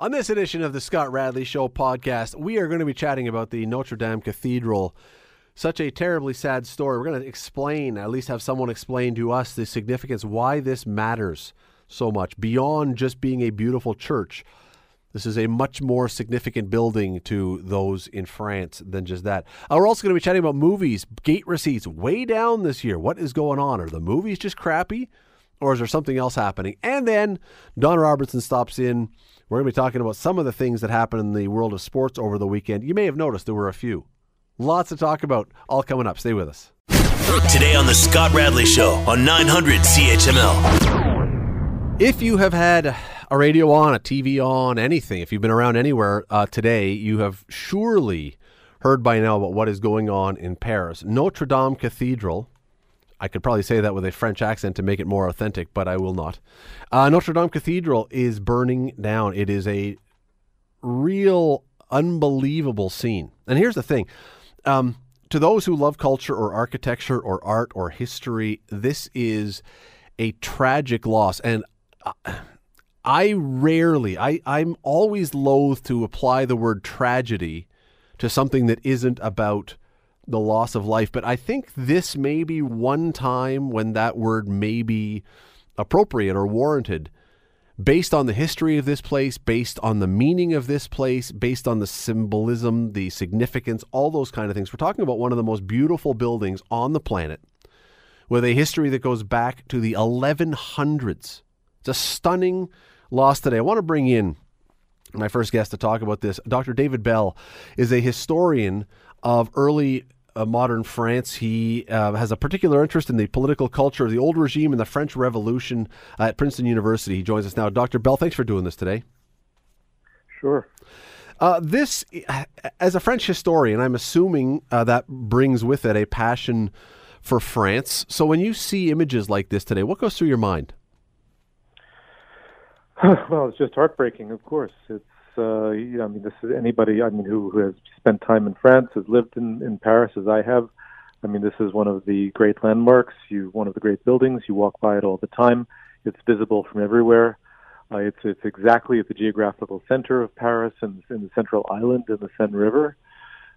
On this edition of the Scott Radley Show podcast, we are going to be chatting about the Notre Dame Cathedral. Such a terribly sad story. We're going to explain, at least have someone explain to us the significance, why this matters so much, beyond just being a beautiful church. This is a much more significant building to those in France than just that. Uh, we're also going to be chatting about movies, gate receipts way down this year. What is going on? Are the movies just crappy? Or is there something else happening? And then Don Robertson stops in we're going to be talking about some of the things that happened in the world of sports over the weekend. You may have noticed there were a few. Lots to talk about, all coming up. Stay with us. Today on The Scott Radley Show on 900 CHML. If you have had a radio on, a TV on, anything, if you've been around anywhere uh, today, you have surely heard by now about what is going on in Paris. Notre Dame Cathedral I could probably say that with a French accent to make it more authentic, but I will not. Uh, Notre Dame Cathedral is burning down. It is a real, unbelievable scene. And here's the thing um, to those who love culture or architecture or art or history, this is a tragic loss. And uh, I rarely, I, I'm always loath to apply the word tragedy to something that isn't about the loss of life. But I think this may be one time when that word may be appropriate or warranted based on the history of this place, based on the meaning of this place, based on the symbolism, the significance, all those kind of things. We're talking about one of the most beautiful buildings on the planet with a history that goes back to the 1100s. It's a stunning loss today. I want to bring in my first guest to talk about this. Dr. David Bell is a historian of early modern France. He uh, has a particular interest in the political culture of the old regime and the French Revolution at Princeton University. He joins us now. Dr. Bell, thanks for doing this today. Sure. Uh, this, as a French historian, I'm assuming uh, that brings with it a passion for France. So when you see images like this today, what goes through your mind? well, it's just heartbreaking, of course. It's uh, you know, I mean, this is anybody. I mean, who, who has spent time in France, has lived in in Paris, as I have. I mean, this is one of the great landmarks. You one of the great buildings. You walk by it all the time. It's visible from everywhere. Uh, it's it's exactly at the geographical center of Paris and in the central island in the Seine River.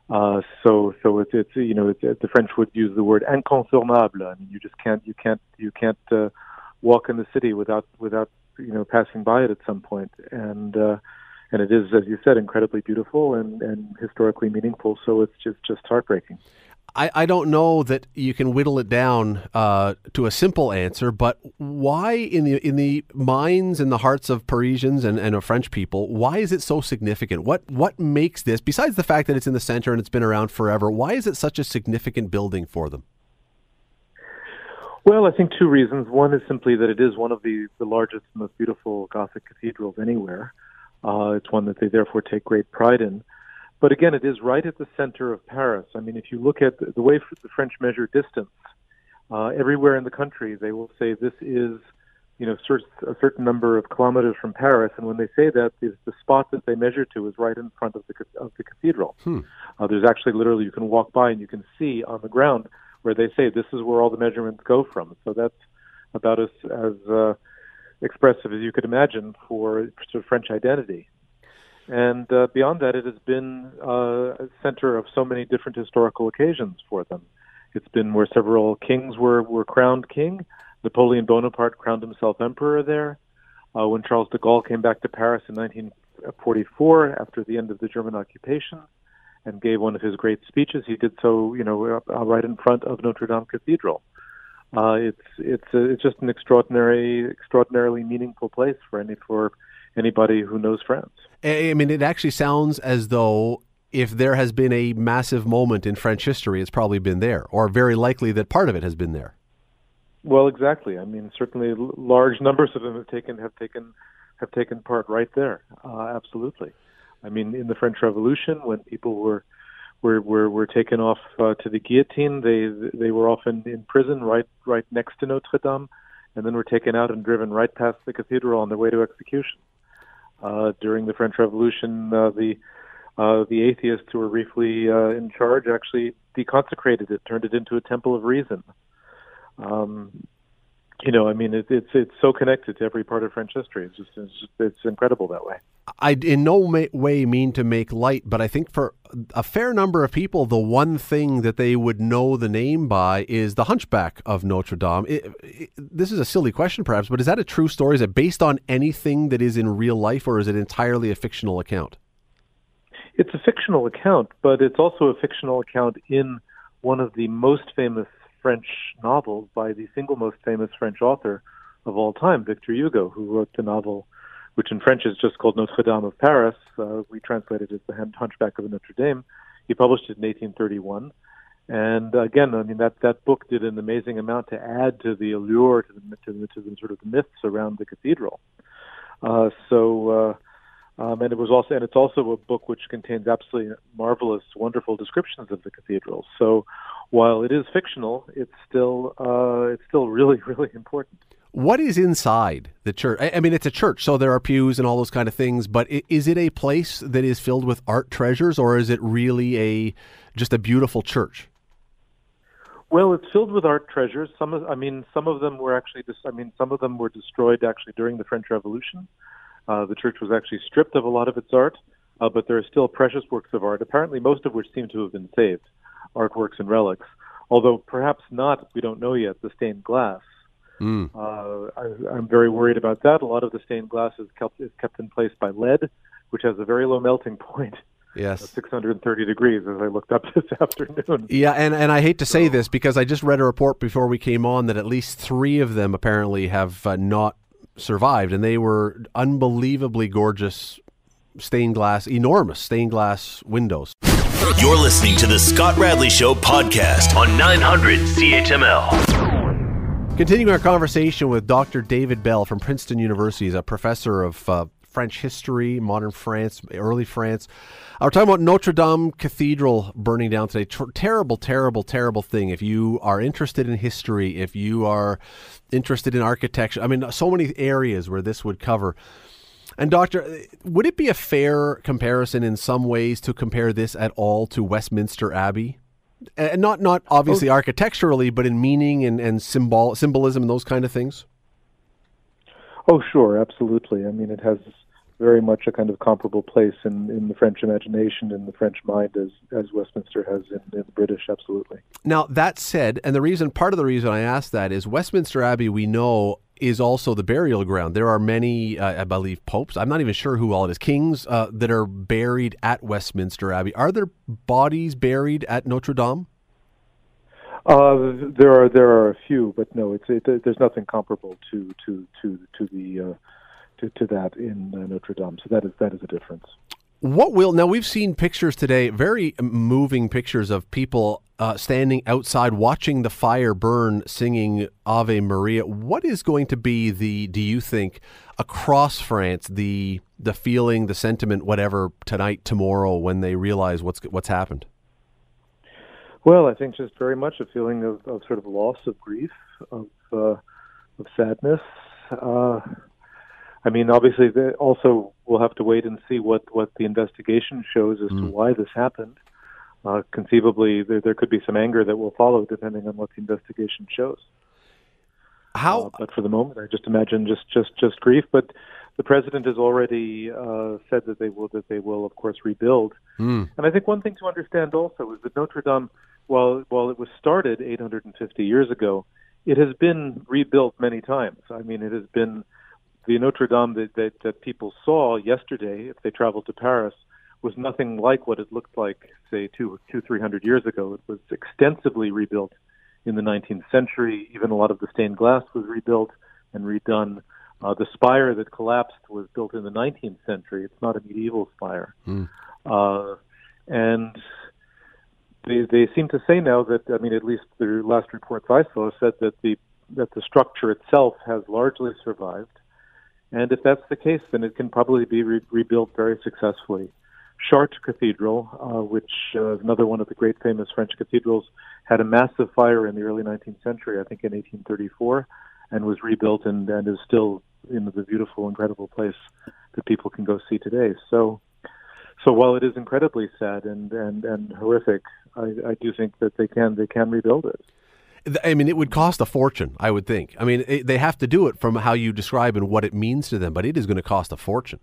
Uh, so so it's it's you know it's, the French would use the word incontournable. I mean, you just can't you can't you can't uh, walk in the city without without you know passing by it at some point. And uh, and it is, as you said, incredibly beautiful and, and historically meaningful. So it's just just heartbreaking. I, I don't know that you can whittle it down uh, to a simple answer, but why in the in the minds and the hearts of Parisians and, and of French people, why is it so significant? What what makes this, besides the fact that it's in the center and it's been around forever, why is it such a significant building for them? Well, I think two reasons. One is simply that it is one of the, the largest, and most beautiful Gothic cathedrals anywhere. Uh, it's one that they therefore take great pride in. But again, it is right at the center of Paris. I mean, if you look at the way the French measure distance, uh, everywhere in the country, they will say this is, you know, a certain number of kilometers from Paris. And when they say that, the, spot that they measure to is right in front of the of the cathedral. Hmm. Uh, there's actually literally you can walk by and you can see on the ground where they say this is where all the measurements go from. So that's about as as uh, expressive as you could imagine for sort of French identity. And uh, beyond that, it has been uh, a center of so many different historical occasions for them. It's been where several kings were, were crowned king. Napoleon Bonaparte crowned himself emperor there. Uh, when Charles de Gaulle came back to Paris in 1944 after the end of the German occupation and gave one of his great speeches, he did so, you know, uh, right in front of Notre Dame Cathedral uh, it's it's uh, it's just an extraordinary, extraordinarily meaningful place for any for anybody who knows France. I mean, it actually sounds as though if there has been a massive moment in French history, it's probably been there, or very likely that part of it has been there. Well, exactly. I mean, certainly large numbers of them have taken have taken have taken part right there. Uh, absolutely. I mean, in the French Revolution, when people were were were, were taken off uh, to the guillotine. They they were often in prison right right next to Notre Dame, and then were taken out and driven right past the cathedral on their way to execution. Uh, during the French Revolution, uh, the uh, the atheists who were briefly uh, in charge actually deconsecrated it, turned it into a temple of reason. Um, you know, I mean, it, it's it's so connected to every part of French history. It's just it's, it's incredible that way. I in no ma- way mean to make light, but I think for a fair number of people, the one thing that they would know the name by is the Hunchback of Notre Dame. It, it, this is a silly question, perhaps, but is that a true story? Is it based on anything that is in real life, or is it entirely a fictional account? It's a fictional account, but it's also a fictional account in one of the most famous French novels by the single most famous French author of all time, Victor Hugo, who wrote the novel, which in French is just called Notre Dame of Paris. Uh, we translated it as The Hunchback of Notre Dame. He published it in 1831. And again, I mean that that book did an amazing amount to add to the allure, to the to the, to the sort of myths around the cathedral. Uh, so, uh, um, and it was also, and it's also a book which contains absolutely marvelous, wonderful descriptions of the cathedral. So, while it is fictional, it's still uh, it's still really, really important. What is inside the church? I mean, it's a church, so there are pews and all those kind of things. But is it a place that is filled with art treasures, or is it really a just a beautiful church? Well, it's filled with art treasures. Some of, I mean, some of them were actually, dis- I mean, some of them were destroyed actually during the French Revolution. Uh, the church was actually stripped of a lot of its art, uh, but there are still precious works of art, apparently most of which seem to have been saved, artworks and relics. Although perhaps not, we don't know yet, the stained glass. Mm. Uh, I, I'm very worried about that. A lot of the stained glass is kept, is kept in place by lead, which has a very low melting point. Yes. 630 degrees as I looked up this afternoon. Yeah, and, and I hate to say this because I just read a report before we came on that at least three of them apparently have uh, not survived, and they were unbelievably gorgeous stained glass, enormous stained glass windows. You're listening to the Scott Radley Show podcast on 900 CHML. Continuing our conversation with Dr. David Bell from Princeton University, he's a professor of uh, French history, modern France, early France. Uh, we're talking about Notre Dame Cathedral burning down today. Ter- terrible, terrible, terrible thing. If you are interested in history, if you are interested in architecture, I mean, so many areas where this would cover. And doctor, would it be a fair comparison in some ways to compare this at all to Westminster Abbey? And not not obviously oh. architecturally, but in meaning and, and symbol symbolism and those kind of things. Oh, sure, absolutely. I mean, it has very much a kind of comparable place in, in the French imagination, in the French mind, as, as Westminster has in, in the British, absolutely. Now, that said, and the reason, part of the reason I ask that is Westminster Abbey, we know, is also the burial ground. There are many, uh, I believe, popes. I'm not even sure who all it is. Kings uh, that are buried at Westminster Abbey. Are there bodies buried at Notre Dame? Uh, there are there are a few, but no, it's it, there's nothing comparable to to to to the uh, to, to that in uh, Notre Dame. So that is that is a difference. What will now? We've seen pictures today, very moving pictures of people uh, standing outside watching the fire burn, singing Ave Maria. What is going to be the? Do you think across France the the feeling, the sentiment, whatever tonight, tomorrow, when they realize what's what's happened? Well, I think just very much a feeling of, of sort of loss, of grief, of uh, of sadness. Uh, I mean, obviously, also we'll have to wait and see what what the investigation shows as mm. to why this happened. Uh, conceivably, there, there could be some anger that will follow, depending on what the investigation shows. How? Uh, but for the moment, I just imagine just just just grief. But the president has already uh, said that they will that they will, of course, rebuild. Mm. And I think one thing to understand also is that Notre Dame, while while it was started 850 years ago, it has been rebuilt many times. I mean, it has been the Notre Dame that, that, that people saw yesterday, if they traveled to Paris, was nothing like what it looked like, say, two, two, three hundred years ago. It was extensively rebuilt in the 19th century. Even a lot of the stained glass was rebuilt and redone. Uh, the spire that collapsed was built in the 19th century. It's not a medieval spire. Mm. Uh, and they, they seem to say now that, I mean, at least the last reports I saw said that the that the structure itself has largely survived and if that's the case, then it can probably be re- rebuilt very successfully. Chartres Cathedral, uh, which uh, is another one of the great famous French cathedrals, had a massive fire in the early 19th century, I think in 1834, and was rebuilt and, and is still in the beautiful, incredible place that people can go see today. So, so while it is incredibly sad and, and, and horrific, I, I do think that they can they can rebuild it. I mean, it would cost a fortune, I would think. I mean, it, they have to do it from how you describe and what it means to them, but it is going to cost a fortune.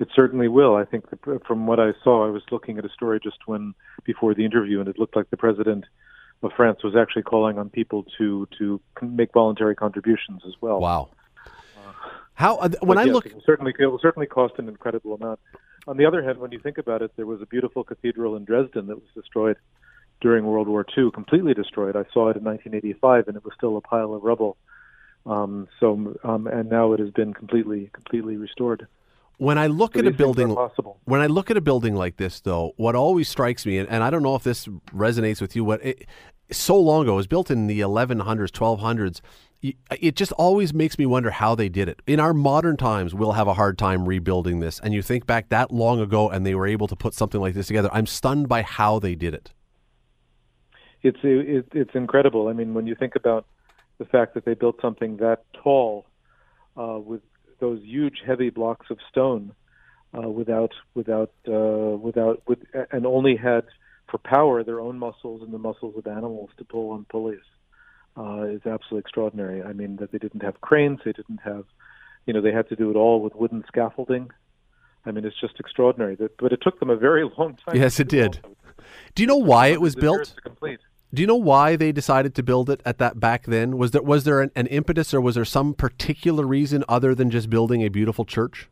It certainly will. I think that from what I saw, I was looking at a story just when before the interview, and it looked like the president of France was actually calling on people to to make voluntary contributions as well. Wow. How uh, when I yes, look, it certainly it will certainly cost an incredible amount. On the other hand, when you think about it, there was a beautiful cathedral in Dresden that was destroyed during World War II, completely destroyed. I saw it in 1985, and it was still a pile of rubble. Um, so, um, and now it has been completely completely restored. when I look So at a these things are building, when I look at a building like this, though, what always strikes me, and, and I don't know if this resonates with you, what it, so long ago it was built in the 1100s, 1200s. It just always makes me wonder how they did it. In our modern times, we'll have a hard time rebuilding this. And you think back that long ago, and they were able to put something like this together. I'm stunned by how they did it. It's it, it's incredible. I mean, when you think about the fact that they built something that tall uh, with those huge, heavy blocks of stone, uh, without without uh, without with and only had for power their own muscles and the muscles of animals to pull on pulleys, uh, is absolutely extraordinary. I mean, that they didn't have cranes, they didn't have, you know, they had to do it all with wooden scaffolding. I mean, it's just extraordinary. But it took them a very long time. Yes, it did. Do you know why it was Hundreds of years built? to complete. Do you know why they decided to build it at that back then? Was there was there an, an impetus or was there some particular reason other than just building a beautiful church?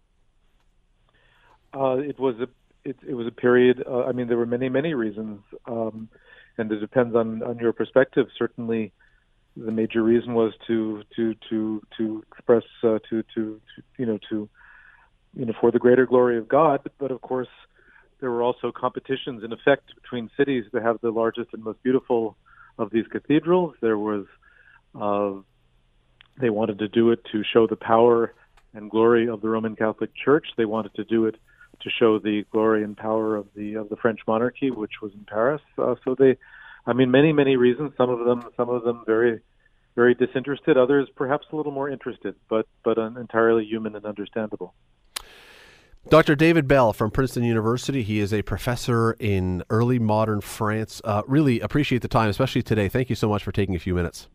Uh, it was a it, it was a period. Uh, I mean, there were many many reasons, um, and it depends on on your perspective. Certainly, the major reason was to to to to express uh, to, to to you know to you know for the greater glory of God. But of course, there were also competitions in effect between cities to have the largest and most beautiful of these cathedrals. There was uh, they wanted to do it to show the power and glory of the Roman Catholic Church. They wanted to do it to show the glory and power of the of the French monarchy, which was in Paris. Uh, so they, I mean, many many reasons. Some of them, some of them very, very disinterested. Others perhaps a little more interested, but but entirely human and understandable. Dr. David Bell from Princeton University. He is a professor in early modern France. Uh, really appreciate the time, especially today. Thank you so much for taking a few minutes.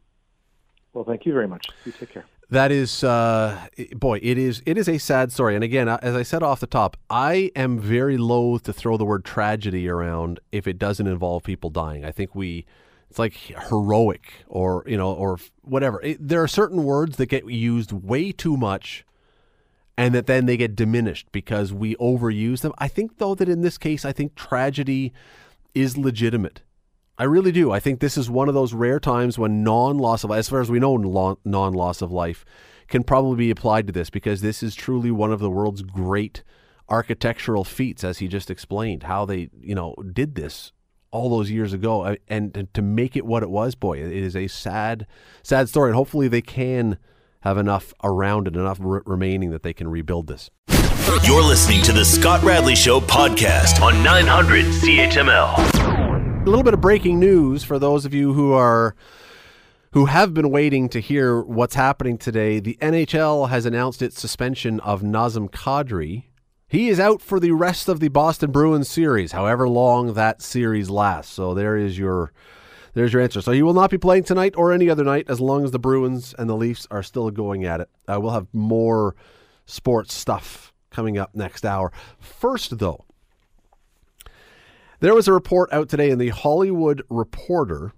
Well, thank you very much. You take care. That is, uh, boy, it is. It is a sad story. And again, as I said off the top, I am very loath to throw the word tragedy around if it doesn't involve people dying. I think we, it's like heroic or you know or whatever. It, there are certain words that get used way too much, and that then they get diminished because we overuse them. I think though that in this case, I think tragedy is legitimate. I really do. I think this is one of those rare times when non-loss of life, as far as we know, non-loss of life can probably be applied to this because this is truly one of the world's great architectural feats, as he just explained, how they, you know, did this all those years ago, and to make it what it was, boy, it is a sad, sad story, and hopefully they can have enough around it, enough re- remaining that they can rebuild this. You're listening to the Scott Radley Show podcast on 900 CHML. a little bit of breaking news for those of you who are who have been waiting to hear what's happening today. The NHL has announced its suspension of Nazem Kadri. He is out for the rest of the Boston Bruins series, however long that series lasts. So there is your there's your answer. So he will not be playing tonight or any other night as long as the Bruins and the Leafs are still going at it. Uh, we'll have more sports stuff coming up next hour. First, though, there was a report out today in the Hollywood Reporter,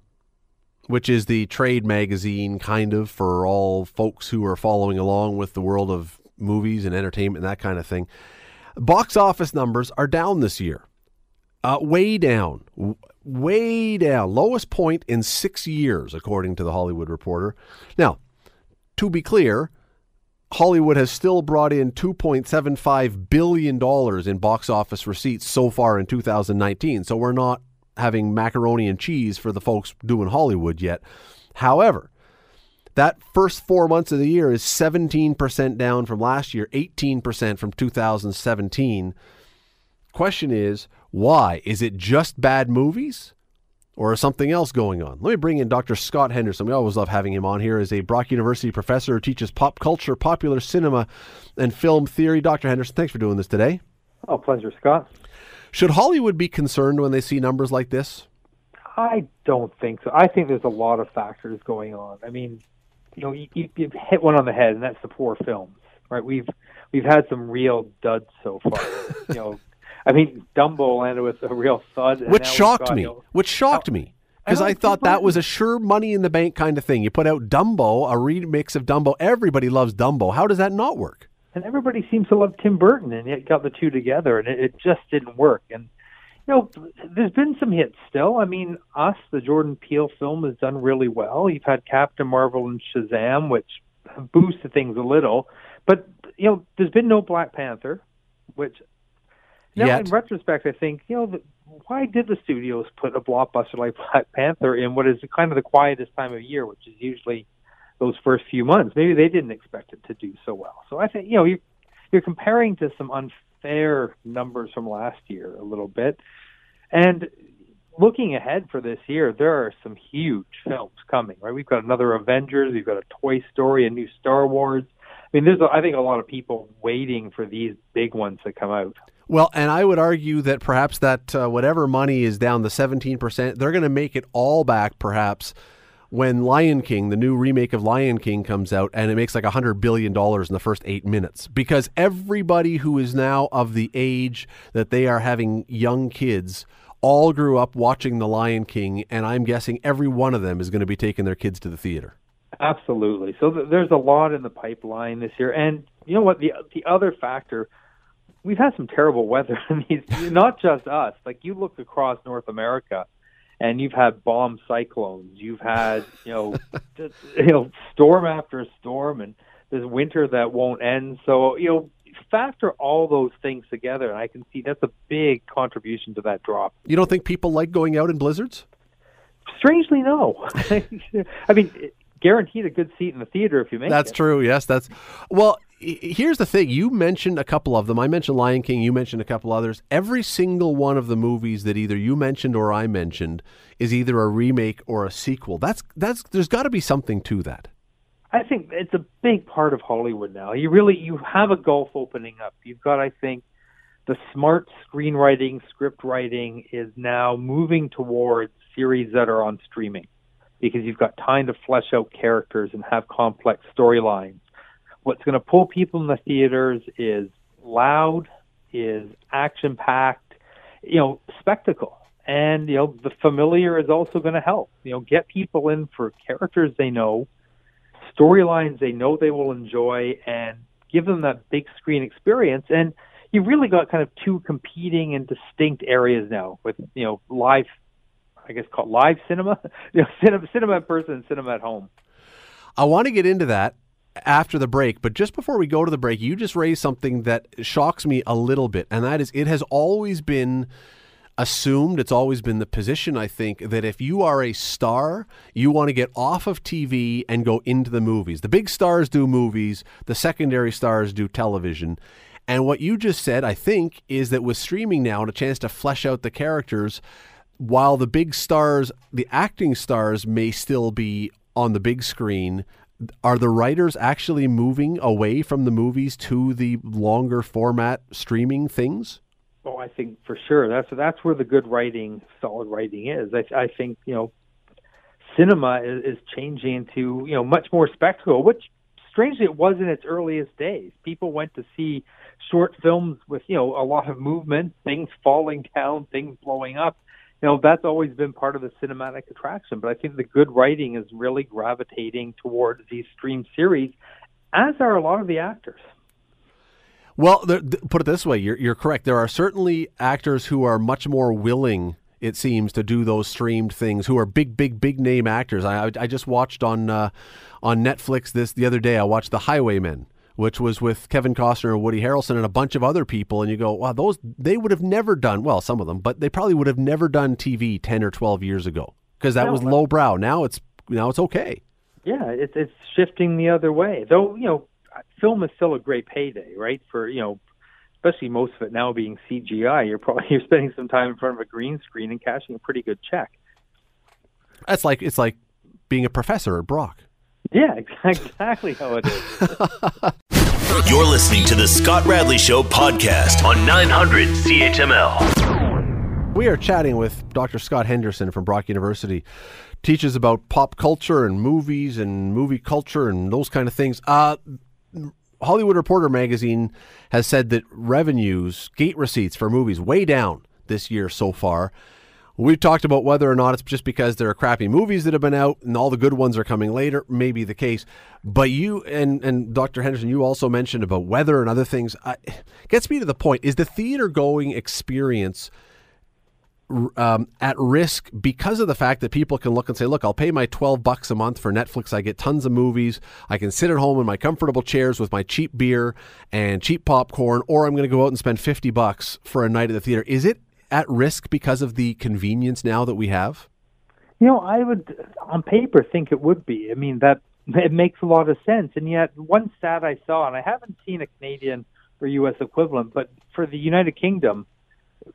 which is the trade magazine kind of for all folks who are following along with the world of movies and entertainment and that kind of thing. Box office numbers are down this year. Uh, way down. Way down. Lowest point in six years, according to the Hollywood Reporter. Now, to be clear, Hollywood has still brought in $2.75 billion in box office receipts so far in 2019. So we're not having macaroni and cheese for the folks doing Hollywood yet. However, that first four months of the year is 17% down from last year, 18% from 2017. Question is, why? Is it just bad movies? or is something else going on? Let me bring in Dr. Scott Henderson. We always love having him on here as a Brock University professor who teaches pop culture, popular cinema, and film theory. Dr. Henderson, thanks for doing this today. Oh, pleasure, Scott. Should Hollywood be concerned when they see numbers like this? I don't think so. I think there's a lot of factors going on. I mean, you know, you, you, you hit one on the head, and that's the poor films, right? We've we've had some real duds so far. you know, I mean, Dumbo landed with a real thud, Which shocked me. Which shocked me. Because know, I thought that was a sure money in the bank kind of thing. You put out Dumbo, a remix of Dumbo. Everybody loves Dumbo. How does that not work? and everybody seems to love Tim Burton, and yet got the two together, and it, it just didn't work. And you know, there's been some hits still. I mean, Us, the Jordan Peele film, has done really well. You've had Captain Marvel and Shazam, which have boosted things a little, but you know, there's been no Black Panther, which now Yet. in retrospect, I think you know, the, why did the studios put a blockbuster like Black Panther in what is kind of the quietest time of year, which is usually those first few months? Maybe they didn't expect it to do so well. So I think you know you're you're comparing to some unfair numbers from last year a little bit, and looking ahead for this year, there are some huge films coming. Right, we've got another Avengers, we've got a Toy Story, a new Star Wars. I mean, there's I think a lot of people waiting for these big ones to come out. Well, and I would argue that perhaps that uh, whatever money is down the 17%, they're going to make it all back perhaps when Lion King, the new remake of Lion King comes out and it makes like $100 billion in the first eight minutes. Because everybody who is now of the age that they are having young kids all grew up watching The Lion King, and I'm guessing every one of them is going to be taking their kids to the theater. Absolutely. So th- there's a lot in the pipeline this year, and you know what? The the other factor, we've had some terrible weather in these. Not just us. Like you look across North America, and you've had bomb cyclones. You've had you know, just, you know, storm after storm, and this winter that won't end. So you know, factor all those things together, and I can see that's a big contribution to that drop. You don't think people like going out in blizzards? Strangely, no. I mean, guaranteed a good seat in the theater if you make That's it. true. Yes, that's well. Here's the thing: you mentioned a couple of them. I mentioned Lion King. You mentioned a couple others. Every single one of the movies that either you mentioned or I mentioned is either a remake or a sequel. That's that's. There's got to be something to that. I think it's a big part of Hollywood now. You really you have a gulf opening up. You've got, I think, the smart screenwriting, script writing is now moving towards series that are on streaming because you've got time to flesh out characters and have complex storylines. What's going to pull people in the theaters is loud, is action packed, you know, spectacle. And, you know, the familiar is also going to help. You know, get people in for characters they know, storylines they know they will enjoy and give them that big screen experience and you've really got kind of two competing and distinct areas now with you know live I guess called live cinema you know cinema cinema in person cinema at home I want to get into that after the break, but just before we go to the break, you just raised something that shocks me a little bit, and that is it has always been assumed, it's always been the position, I think, that if you are a star, you want to get off of TV and go into the movies. The big stars do movies, the secondary stars do television. And what you just said, I think, is that with streaming now and a chance to flesh out the characters, while the big stars, the acting stars may still be on the big screen, are the writers actually moving away from the movies to the longer format streaming things? oh I think for sure. That's that's where the good writing solid writing is. I I think you know cinema is, is changing into you know much more spectacle which strangely it was in its earliest days. People went to see short films with you know a lot of movement things falling down things blowing up you know that's always been part of the cinematic attraction but i think the good writing is really gravitating towards these stream series as are a lot of the actors Well, put it this way, you're, you're correct. There are certainly actors who are much more willing, it seems, to do those streamed things. Who are big, big, big name actors. I, I, I just watched on uh, on Netflix this the other day. I watched The Highwaymen, which was with Kevin Costner and Woody Harrelson and a bunch of other people. And you go, wow, those they would have never done. Well, some of them, but they probably would have never done TV ten or twelve years ago because that No, was lowbrow. Now it's now it's okay. Yeah, it's it's shifting the other way. Though you know, film is still a great payday, right? For you know, especially most of it now being CGI, you're probably you're spending some time in front of a green screen and cashing a pretty good check. That's like it's like being a professor at Brock. Yeah, exactly how it is. You're listening to the Scott Radley Show podcast on 900 CHML. We are chatting with Dr. Scott Henderson from Brock University. Teaches about pop culture and movies and movie culture and those kind of things. Uh, Hollywood Reporter magazine has said that revenues, gate receipts for movies, way down this year so far. We've talked about whether or not it's just because there are crappy movies that have been out and all the good ones are coming later. Maybe the case, but you and and Dr. Henderson, you also mentioned about weather and other things. Uh, gets me to the point: is the theater going experience um, at risk because of the fact that people can look and say, "Look, I'll pay my twelve bucks a month for Netflix. I get tons of movies. I can sit at home in my comfortable chairs with my cheap beer and cheap popcorn, or I'm going to go out and spend fifty bucks for a night at the theater." Is it at risk because of the convenience now that we have? You know, I would, on paper, think it would be. I mean, that it makes a lot of sense. And yet, one stat I saw, and I haven't seen a Canadian or U.S. equivalent, but for the United Kingdom,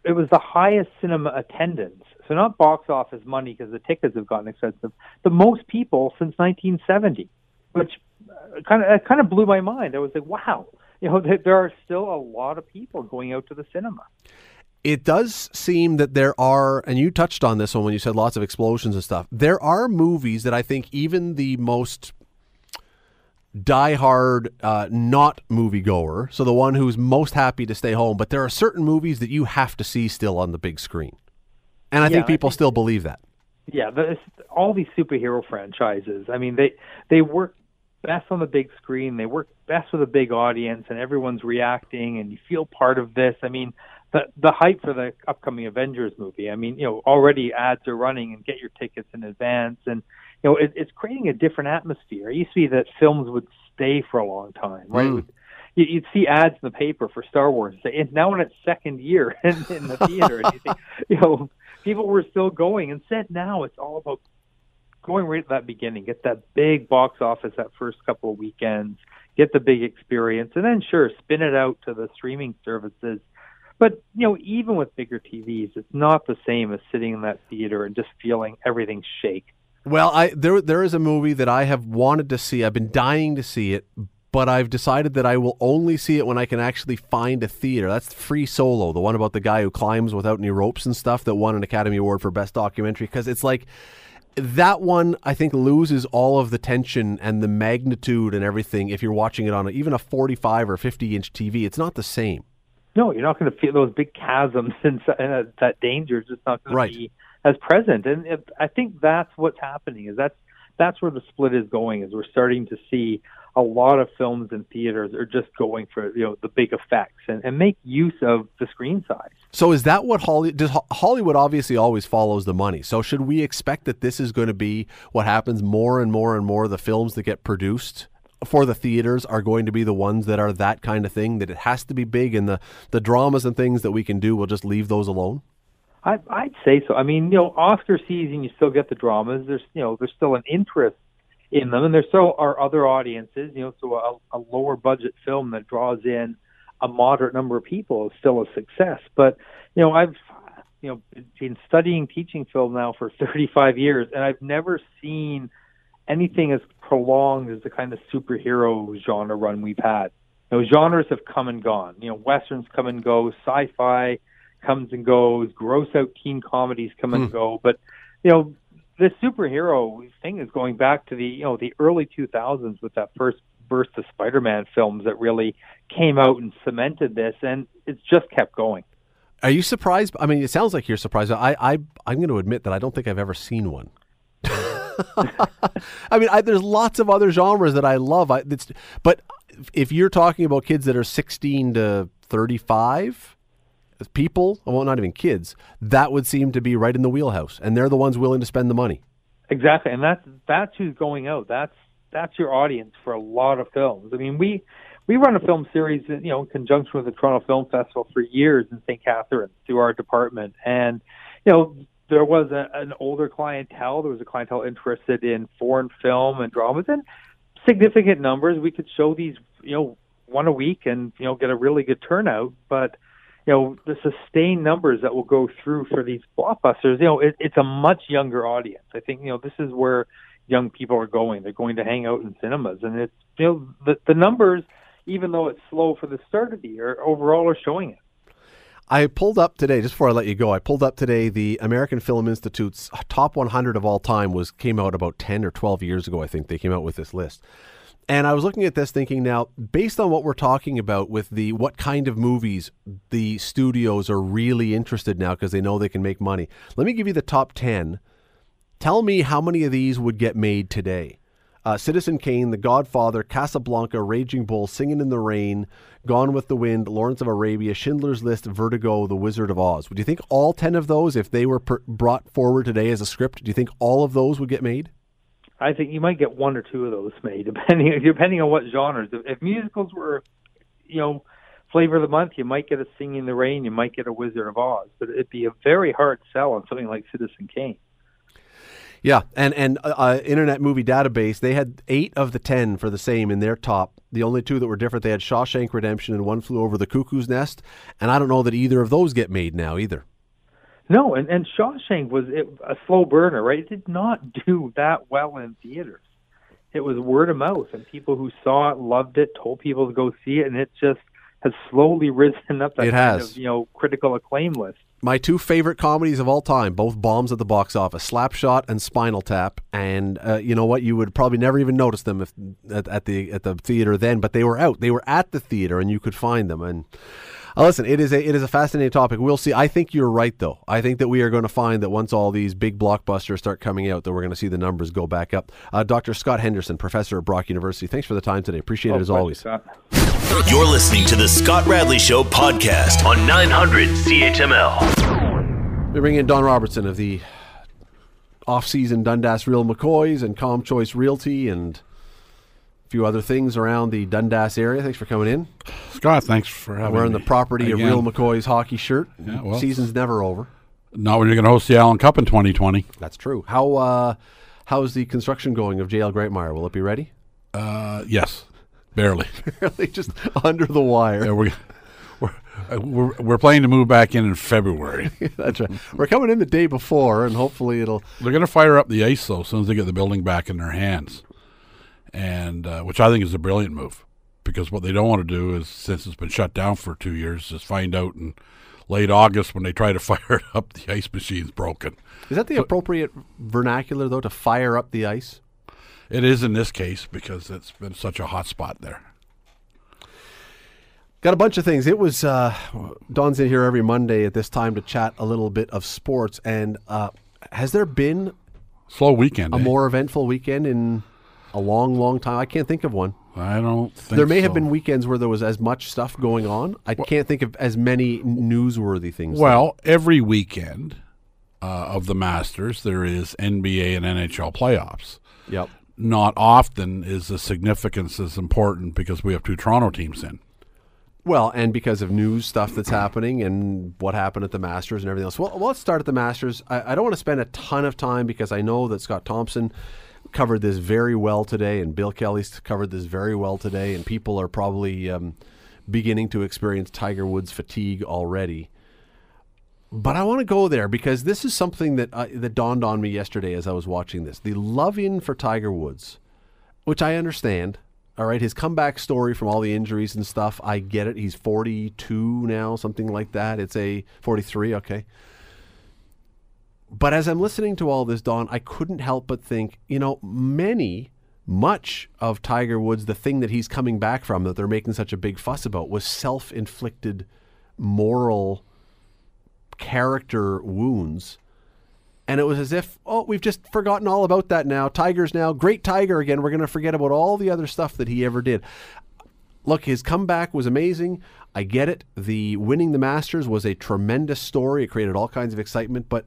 it was the highest cinema attendance. So not box office money because the tickets have gotten expensive. The most people since 1970, which kind of kind of blew my mind. I was like, wow, you know, there are still a lot of people going out to the cinema it does seem that there are, and you touched on this one when you said lots of explosions and stuff. There are movies that I think even the most diehard uh, not moviegoer, so the one who's most happy to stay home, but there are certain movies that you have to see still on the big screen, and I yeah, think people I think, still believe that. Yeah, all these superhero franchises. I mean, they they work best on the big screen. They work best with a big audience, and everyone's reacting, and you feel part of this. I mean, the the hype for the upcoming Avengers movie. I mean, you know, already ads are running and get your tickets in advance, and you know, it, it's creating a different atmosphere. It used to be that films would stay for a long time, right? Mm. You, you'd see ads in the paper for Star Wars. It's now in its second year in, in the theater, and you think, you know, people were still going. Instead, now it's all about going right at that beginning, get that big box office that first couple of weekends, get the big experience, and then sure, spin it out to the streaming services but you know, even with bigger TVs, it's not the same as sitting in that theater and just feeling everything shake. Well, I there there is a movie that I have wanted to see. I've been dying to see it, but I've decided that I will only see it when I can actually find a theater. That's Free Solo, the one about the guy who climbs without any ropes and stuff that won an Academy Award for Best Documentary because it's like that one I think loses all of the tension and the magnitude and everything if you're watching it on even a 45 or 50 inch TV. It's not the same. No, you're not going to feel those big chasms and uh, that danger is just not going right. to be as present. And it, I think that's what's happening. Is that's that's where the split is going. Is we're starting to see a lot of films and theaters are just going for you know the big effects and, and make use of the screen size. So is that what Holly does? Hollywood obviously always follows the money. So should we expect that this is going to be what happens more and more and more? Of the films that get produced for the theaters are going to be the ones that are that kind of thing that it has to be big and the the dramas and things that we can do we'll just leave those alone I, I'd say so. I mean, you know, Oscar season, you still get the dramas. There's, you know, there's still an interest in them, and there still are other audiences. You know, so a, a lower budget film that draws in a moderate number of people is still a success. But you know, I've you know been studying teaching film now for 35 years, and I've never seen anything as prolonged as the kind of superhero genre run we've had. You know, genres have come and gone. You know, westerns come and go, sci-fi comes and goes, gross out teen comedies come and mm. go. But you know, the superhero thing is going back to the you know the early 2000s with that first burst of Spider-Man films that really came out and cemented this, and it's just kept going. Are you surprised? I mean, it sounds like you're surprised. I, I I'm going to admit that I don't think I've ever seen one. I mean, I, there's lots of other genres that I love. I, but if you're talking about kids that are 16 to 35, people, well, not even kids, that would seem to be right in the wheelhouse, and they're the ones willing to spend the money. Exactly, and that's that's who's going out. That's that's your audience for a lot of films. I mean, we we run a film series, you know, in conjunction with the Toronto Film Festival for years in St. Catharines through our department, and you know, there was a, an older clientele. There was a clientele interested in foreign film and dramas and significant numbers. We could show these, you know, one a week and you know get a really good turnout. But you know the sustained numbers that will go through for these blockbusters, you know, it, it's a much younger audience. I think you know this is where young people are going. They're going to hang out in cinemas, and it's you know the the numbers, even though it's slow for the start of the year, overall are showing it. I pulled up today, just before I let you go, I pulled up today the American Film Institute's top 100 of all time was came out about 10 or 12 years ago, I think they came out with this list. And I was looking at this thinking now, based on what we're talking about with the what kind of movies the studios are really interested now because they know they can make money. Let me give you the top 10. Tell me how many of these would get made today uh, Citizen Kane, The Godfather, Casablanca, Raging Bull, Singing in the Rain, Gone with the Wind, Lawrence of Arabia, Schindler's List, Vertigo, The Wizard of Oz. Would you think all 10 of those, if they were per- brought forward today as a script, do you think all of those would get made? I think you might get one or two of those made, depending depending on what genres. If, if musicals were, you know, flavor of the month, you might get a Singing in the Rain, you might get a Wizard of Oz, but it'd be a very hard sell on something like Citizen Kane. Yeah, and and uh, uh, Internet Movie Database they had eight of the ten for the same in their top. The only two that were different they had Shawshank Redemption and One Flew Over the Cuckoo's Nest, and I don't know that either of those get made now either. No, and and Shawshank was it, a slow burner, right? It did not do that well in theaters. It was word of mouth, and people who saw it loved it, told people to go see it, and it just has slowly risen up that it kind of you know critical acclaim list my two favorite comedies of all time, both bombs at the box office, Slapshot and Spinal Tap. And uh, you know what? You would probably never even notice them if at, at, the at the theater then, but they were out. They were at the theater, and you could find them. And uh, listen, it is a it is a fascinating topic. We'll see. I think you're right, though. I think that we are going to find that once all these big blockbusters start coming out, that we're going to see the numbers go back up. Uh, Dr. Scott Henderson, professor at Brock University. Thanks for the time today. Appreciate oh, it as always. Scott. You're listening to the Scott Radley Show podcast on 900 CHML. We bring in Don Robertson of the off-season Dundas Real McCoys and Calm Choice Realty and a few other things around the Dundas area. Thanks for coming in. Scott, thanks for having Wearing me. the property Again. of Real McCoy's hockey shirt. Yeah, well- Season's never over. Not when you're going to host the Allen Cup in 2020. That's true. How uh, how's the construction going of JL Grightmire? Will it be ready? Uh, yes, barely. Really, just under the wire. Yeah, we, we're, uh, we're, we're planning to move back in in February. That's right. We're coming in the day before, and hopefully it'll. They're going to fire up the ice, though, as soon as they get the building back in their hands, and uh, which I think is a brilliant move. Because what they don't want to do is, since it's been shut down for two years, is find out in late August when they try to fire it up, the ice machine's broken. Is that the appropriate vernacular though to fire up the ice? It is in this case because it's been such a hot spot there. Got a bunch of things. It was uh, Don's in here every Monday at this time to chat a little bit of sports. And uh, has there been Slow weekend. a eh? more eventful weekend in a long, long time? I can't think of one. I don't think there may have been weekends where there was as much stuff going on. I can't think of as many newsworthy things. Well, every weekend uh, of the Masters, there is NBA and NHL playoffs. yep. Not often is the significance as important because we have two Toronto teams in. Well, and because of news stuff that's happening and what happened at the Masters and everything else. Well, let's start at the Masters. I, I don't want to spend a ton of time because I know that Scott Thompson covered this very well today, and Bill Kelly's covered this very well today, and people are probably um, beginning to experience Tiger Woods fatigue already. But I want to go there because this is something that uh, that dawned on me yesterday as I was watching this. The love-in for Tiger Woods, which I understand. All right, his comeback story from all the injuries and stuff, I get it. He's 42 now, something like that. It's a 43, okay. But as I'm listening to all this, Don, I couldn't help but think, you know, many, much of Tiger Woods, the thing that he's coming back from that they're making such a big fuss about was self inflicted moral character wounds. And it was as if, oh, we've just forgotten all about that now. Tiger's now great Tiger again. We're going to forget about all the other stuff that he ever did. Look, his comeback was amazing. I get it. The winning the Masters was a tremendous story. It created all kinds of excitement, but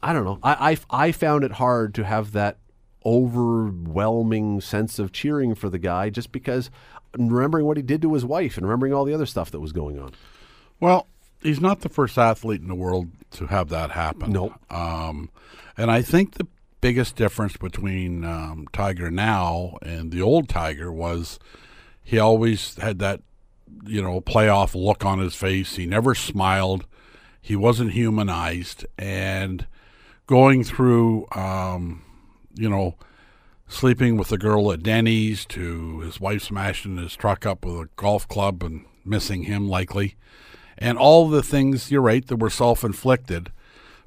I don't know. I, I, I found it hard to have that overwhelming sense of cheering for the guy just because remembering what he did to his wife and remembering all the other stuff that was going on. Well, he's not the first athlete in the world to have that happen. Nope. Um, and I think the biggest difference between um, Tiger now and the old Tiger was he always had that, you know, playoff look on his face. He never smiled. He wasn't humanized. And going through, um, you know, sleeping with the girl at Denny's to his wife smashing his truck up with a golf club and missing him likely, and all the things you're right that were self inflicted.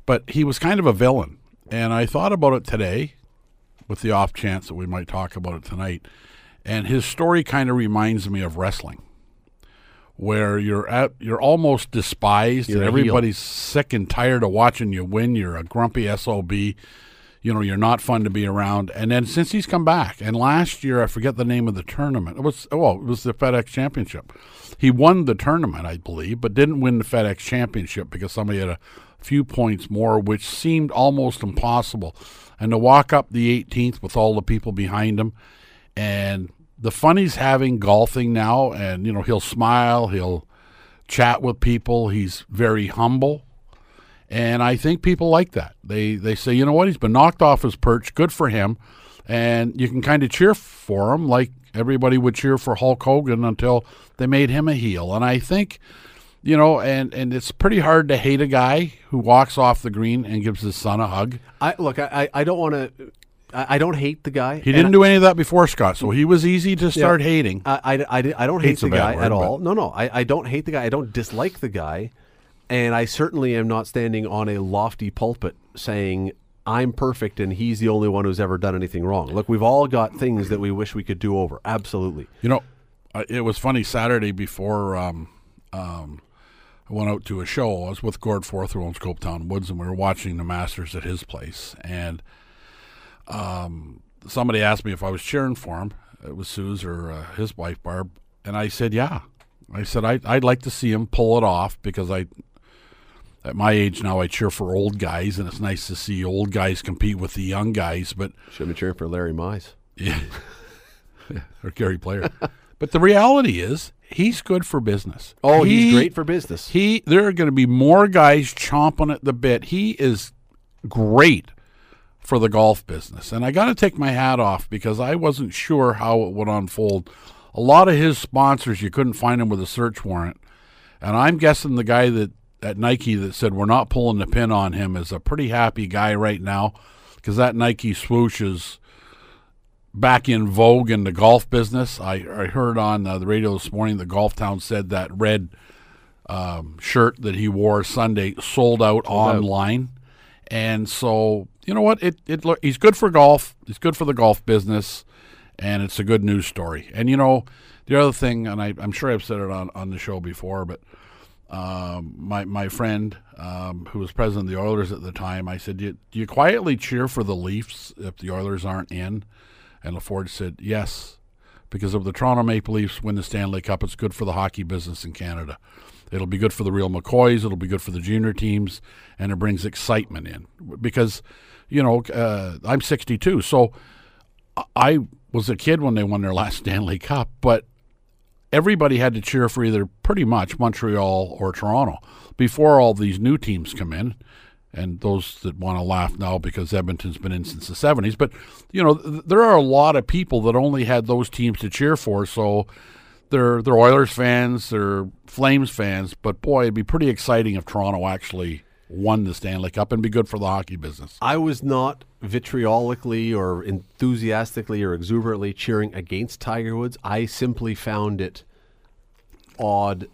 But he was kind of a villain, and I thought about it today, with the off chance that we might talk about it tonight. And his story kind of reminds me of wrestling, where you're at you're almost despised, You're and a heel. everybody's sick and tired of watching you win. You're a grumpy sob you know, you're not fun to be around. And then since he's come back, and last year I forget the name of the tournament. It was oh, it was the FedEx Championship. He won the tournament, I believe, but didn't win the FedEx Championship because somebody had a few points more, which seemed almost impossible. And to walk up the 18th with all the people behind him, and the fun he's having golfing now, and you know, he'll smile, he'll chat with people. He's very humble. And I think people like that. They they say, you know what, he's been knocked off his perch. Good for him. And you can kind of cheer for him, like everybody would cheer for Hulk Hogan until they made him a heel. And I think, you know, and and it's pretty hard to hate a guy who walks off the green and gives his son a hug. I look. I I I don't want to. I I don't hate the guy. He didn't do any of that before Scott, so he was easy to start hating. I, I, I, I don't hate Hate's the guy word, at all. No, no, I, I don't hate the guy. I don't dislike the guy, and I certainly am not standing on a lofty pulpit saying I'm perfect and he's the only one who's ever done anything wrong. Look, we've all got things that we wish we could do over. Absolutely. You know, uh, it was funny Saturday before um, um, I went out to a show. I was with Gord Forth, who owns Copetown Woods, and we were watching the Masters at his place. And um, somebody asked me if I was cheering for him. It was Suze or uh, his wife, Barb. And I said, yeah. I said, I, I'd like to see him pull it off because I, at my age now, I cheer for old guys, and it's nice to see old guys compete with the young guys. But Should been cheering for Larry Mize. yeah. or Gary Player. but the reality is, he's good for business. Oh, He- he's great for business. He there are going to be more guys chomping at the bit. He is great for the golf business. And I got to take my hat off because I wasn't sure how it would unfold. A lot of his sponsors you couldn't find him with a search warrant. And I'm guessing the guy that at Nike that said we're not pulling the pin on him is a pretty happy guy right now because that Nike swoosh is back in vogue in the golf business. I, I heard on uh, the radio this morning the Golf Town said that red um, shirt that he wore Sunday sold out online, and so you know what? It it he's good for golf. He's good for the golf business, and it's a good news story. And you know the other thing, and I, I'm sure I've said it on on the show before, but um, my my friend um, who was president of the Oilers at the time, I said, do you, do you quietly cheer for the Leafs if the Oilers aren't in? And LaForge said, yes, because if the Toronto Maple Leafs win the Stanley Cup, it's good for the hockey business in Canada. It'll be good for the real McCoys. It'll be good for the junior teams, and it brings excitement in. Because, you know, uh, I'm 62, so I- I was a kid when they won their last Stanley Cup, but everybody had to cheer for either pretty much Montreal or Toronto before all these new teams come in. And those that want to laugh now because Edmonton's been in since the 70s. But, you know, th- there are a lot of people that only had those teams to cheer for. So they're, they're Oilers fans, they're Flames fans. But boy, it'd be pretty exciting if Toronto actually won the Stanley Cup and be good for the hockey business. I was not vitriolically or enthusiastically or exuberantly cheering against Tiger Woods. I simply found it odd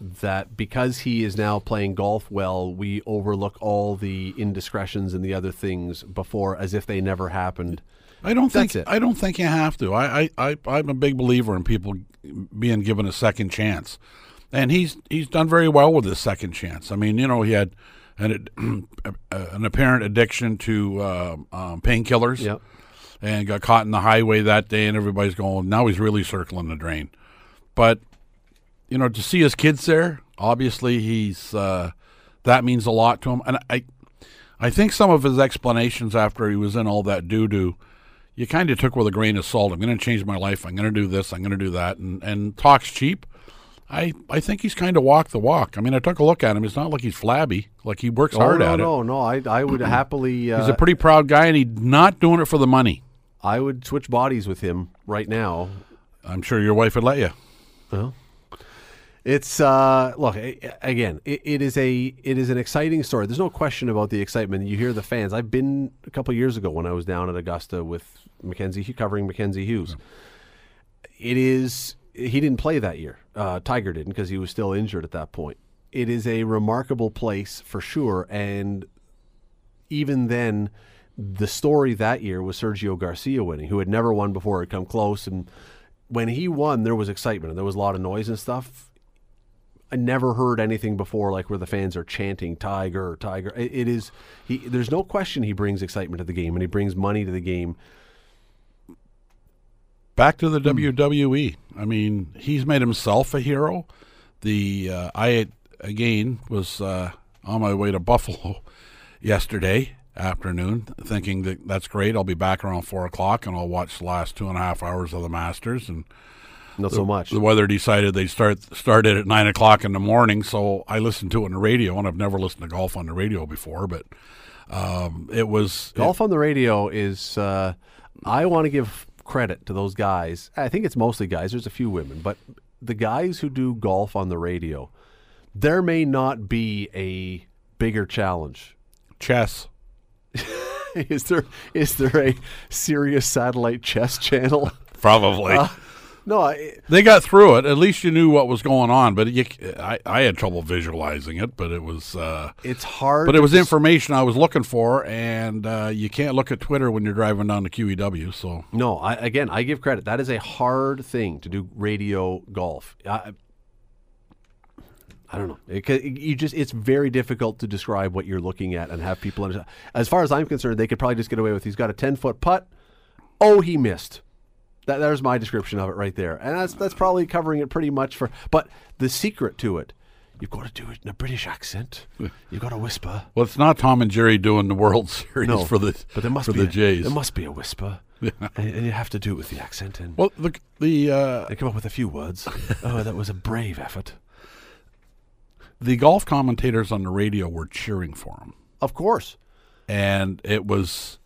that because he is now playing golf well, we overlook all the indiscretions and the other things before as if they never happened. I don't That's think it. I don't think you have to. I, I, I I'm a big believer in people being given a second chance, and he's he's done very well with his second chance. I mean, you know, he had an ad- an apparent addiction to uh, um, painkillers, Yep. and got caught in the highway that day, and everybody's going, now he's really circling the drain. But you know, to see his kids there, obviously he's uh, that means a lot to him, and I I think some of his explanations after he was in all that doo doo, you kind of took with a grain of salt. I'm going to change my life. I'm going to do this. I'm going to do that. And and talks cheap. I I think he's kind of walked the walk. I mean, I took a look at him. It's not like he's flabby. Like he works hard oh, no, at it. no, no. I, I would happily. Uh, He's a pretty proud guy, and he's not doing it for the money. I would switch bodies with him right now. I'm sure your wife would let you. Well, it's uh, look again. It, it is a it is an exciting story. There's no question about the excitement. You hear the fans. I've been a couple years ago when I was down at Augusta with Mackenzie covering Mackenzie Hughes. It is he didn't play that year, Uh, Tiger didn't because he was still injured at that point. It is a remarkable place for sure, and even then, the story that year was Sergio Garcia winning, who had never won before, had come close, and when he won, there was excitement and there was a lot of noise and stuff. I never heard anything before like where the fans are chanting "Tiger, Tiger." It, it is he. There's no question he brings excitement to the game and he brings money to the game. Back to the Hmm. WWE. I mean, he's made himself a hero. The uh, I again was uh, on my way to Buffalo yesterday afternoon, thinking that that's great. I'll be back around four o'clock and I'll watch the last two and a half hours of the Masters and. Not so much. The weather decided they start started at nine o'clock in the morning, so I listened to it on the radio, and I've never listened to golf on the radio before, but um, it was Golf on the radio is. Uh, I want to give credit to those guys. I think it's mostly guys. There's a few women, but the guys who do golf on the radio, there may not be a bigger challenge. chess. is there is there a serious satellite chess channel? Probably uh, No, I, they got through it. At least you knew what was going on, but you, I, I had trouble visualizing it. But it was, uh, it's hard. but it was information I was looking for, and uh, you can't look at Twitter when you're driving down the QEW. So No, I, again, I give credit. That is a hard thing to do radio golf. I, I don't know. It, you just it's very difficult to describe what you're looking at and have people understand. As far as I'm concerned, they could probably just get away with he's got a 10 foot putt. Oh, he missed. That there's my description of it right there, and that's that's probably covering it pretty much for. But the secret to it, you've got to do it in a British accent. You've got to whisper. well, it's not Tom and Jerry doing the World Series No, for the but there must for be the a, Jays. There must be a whisper, and, and you have to do it with the accent and. well, the the uh, They come up with a few words. oh, that was a brave effort. the golf commentators on the radio were cheering for him, Of course. and it was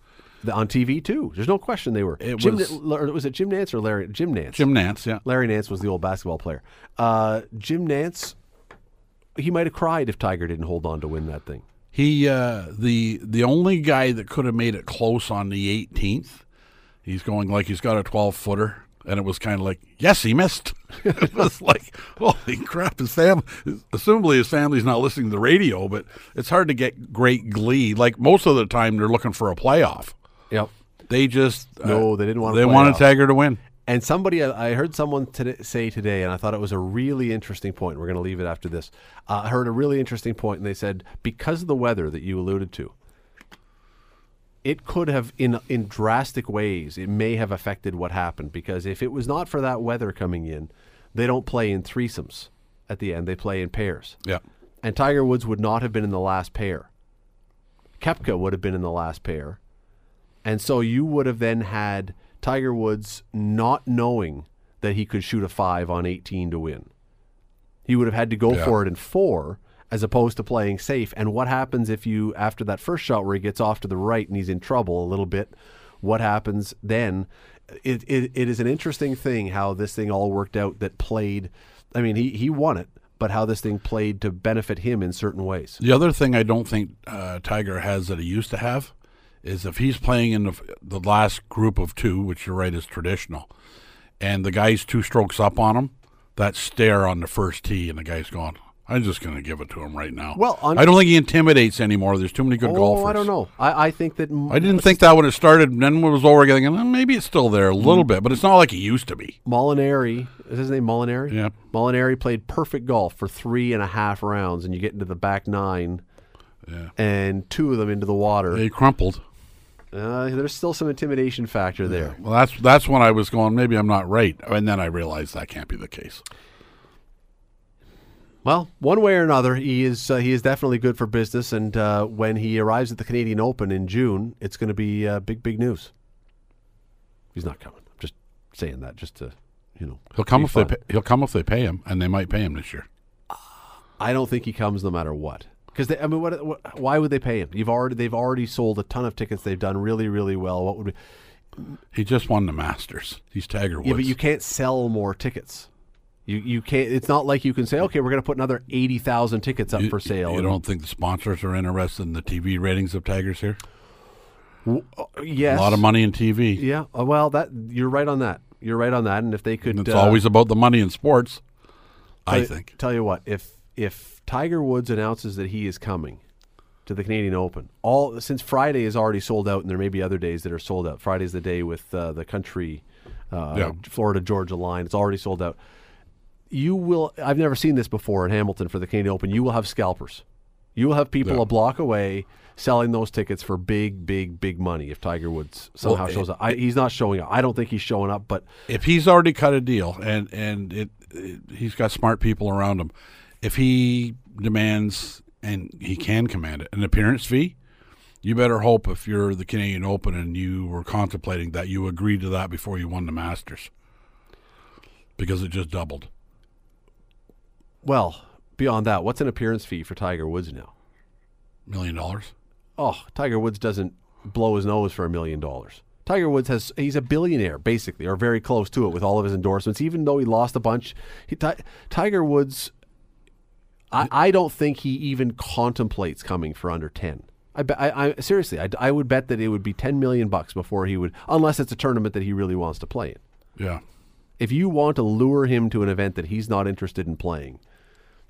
The, on TV too. There's no question they were. It Jim, was- was it Jim Nantz or Larry? Jim Nantz. Jim Nantz. Yeah, Larry Nance was the old basketball player. Uh, Jim Nantz. He might have cried if Tiger didn't hold on to win that thing. He uh, the the only guy that could have made it close on the 18th. He's going like he's got a 12 footer, and it was kind of like yes, he missed. it was like holy crap! His family, assumably his family's not listening to the radio, but it's hard to get great glee. Like most of the time, they're looking for a playoff. Yep. They just uh, No, they didn't want a They wanted playoff. Tiger to win. And somebody, I I heard someone today, say today, and I thought it was a really interesting point. We're going to leave it after this. Uh, I heard a really interesting point, and they said because of the weather that you alluded to, it could have, in in drastic ways, it may have affected what happened. Because if it was not for that weather coming in, they don't play in threesomes at the end; they play in pairs. Yeah, And Tiger Woods would not have been in the last pair. Koepka would have been in the last pair. And so you would have then had Tiger Woods not knowing that he could shoot a five on 18 to win. He would have had to go Yeah. for it in four as opposed to playing safe. And what happens if you, after that first shot where he gets off to the right and he's in trouble a little bit, what happens then? It, it, it is an interesting thing how this thing all worked out that played. I mean, he, he won it, but how this thing played to benefit him in certain ways. The other thing I don't think uh, Tiger has that he used to have is if he's playing in the, the last group of two, which you're right is traditional, and the guy's two strokes up on him, that stare on the first tee, and the guy's going, I'm just going to give it to him right now. Well, on- I don't think he intimidates anymore. There's too many good oh, golfers. I don't know. I, I think that I didn't think that when it started. and Then when it was over, again, thinking, "Oh, maybe it's still there a mm. little bit, but it's not like it used to be. Molinari, is his name Molinari? Yeah. Molinari played perfect golf for three and a half rounds, and you get into the back nine, Yeah. and two of them into the water. They crumpled. Uh, there's still some intimidation factor there. Well, that's that's when I was going. Maybe I'm not right, and then I realized that can't be the case. Well, one way or another, he is uh, he is definitely good for business, and uh, when he arrives at the Canadian Open in June, it's going to be uh, big, big news. He's not coming. I'm just saying that, just to you know. He'll come if they pay, he'll come if they pay him, and they might pay him this year. I don't think he comes no matter what. Because I mean, what, what? Why would they pay him? You've already they've already sold a ton of tickets. They've done really, really well. What would? Be, He just won the Masters. He's Tiger Woods. yeah, but you can't sell more tickets. You you can't. It's not like you can say, okay, we're going to put another eighty thousand tickets up You- for sale. You don't think the sponsors are interested in the TV ratings of Tigers here? yes, A lot of money in TV. Yeah, uh, well, that you're right on that. You're right on that. And if they could, And it's uh, always about the money in sports. I Tell- think. Tell you what, if if Tiger Woods announces that he is coming to the Canadian Open, all since Friday is already sold out, and there may be other days that are sold out. Friday's the day with uh, the country, uh, Yeah. Florida Georgia line. It's already sold out. You will. I've never seen this before in Hamilton for the Canadian Open. You will have scalpers. You will have people Yeah. a block away selling those tickets for big, big, big money. If Tiger Woods somehow Well, shows up, I, he's not showing up. I don't think he's showing up, but if he's already cut a deal and and it, it he's got smart people around him, if he demands and he can command it an appearance fee, you better hope if you're the Canadian Open and you were contemplating that you agreed to that before you won the Masters because it just doubled. well, beyond that, what's an appearance fee for Tiger Woods now? Million dollars. oh, Tiger Woods doesn't blow his nose for a million dollars. Tiger Woods has he's a billionaire basically, or very close to it with all of his endorsements. Even though he lost a bunch, he, Ti- Tiger Woods, I, I don't think he even contemplates coming for under ten. I, be- I, I seriously, I, I would bet that it would be ten million bucks before he would, unless it's a tournament that he really wants to play in. Yeah. If you want to lure him to an event that he's not interested in playing,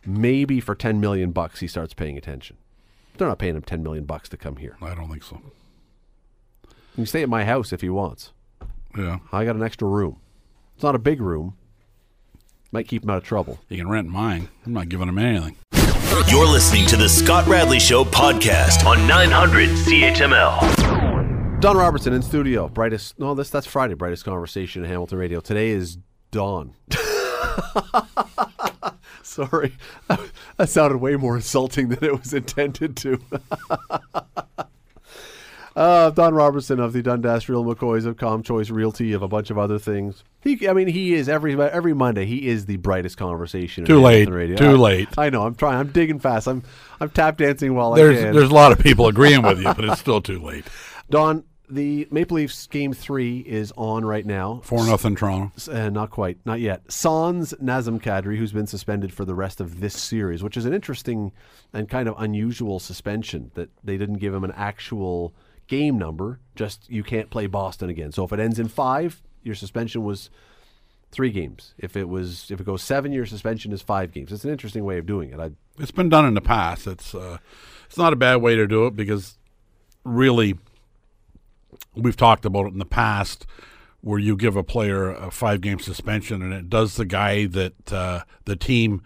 maybe for ten million bucks he starts paying attention. They're not paying him ten million bucks to come here. I don't think so. He can stay at my house if he wants. Yeah. I got an extra room. It's not a big room. Might keep him out of trouble. He can rent mine. I'm not giving him anything. You're listening to the Scott Radley Show podcast on 900 CHML. Don Robertson in studio. Brightest. No, this that's Friday. Brightest conversation in Hamilton Radio. Today is Don. Sorry, that sounded way more insulting than it was intended to. Uh, Don Robertson of the Dundas Real McCoys of ComChoice Realty of a bunch of other things. He, I mean, he is every every Monday. He is the brightest conversation. in Too late. Too I- late. I know. I'm trying. I'm digging fast. I'm I'm tap dancing while I There's can. there's a lot of people agreeing with you, but it's still too late. Don, the Maple Leafs game three is on right now. Four nothing Toronto. Uh, not quite, not yet. Sans Nazem Kadri, who's been suspended for the rest of this series, which is an interesting and kind of unusual suspension that they didn't give him an actual game number. Just you can't play Boston again. So if it ends in five, your suspension was three games. If it was if it goes seven, your suspension is five games. It's an interesting way of doing it. I, It's been done in the past. It's uh, it's not a bad way to do it because really we've talked about it in the past where you give a player a five game suspension and it does the guy that uh, the team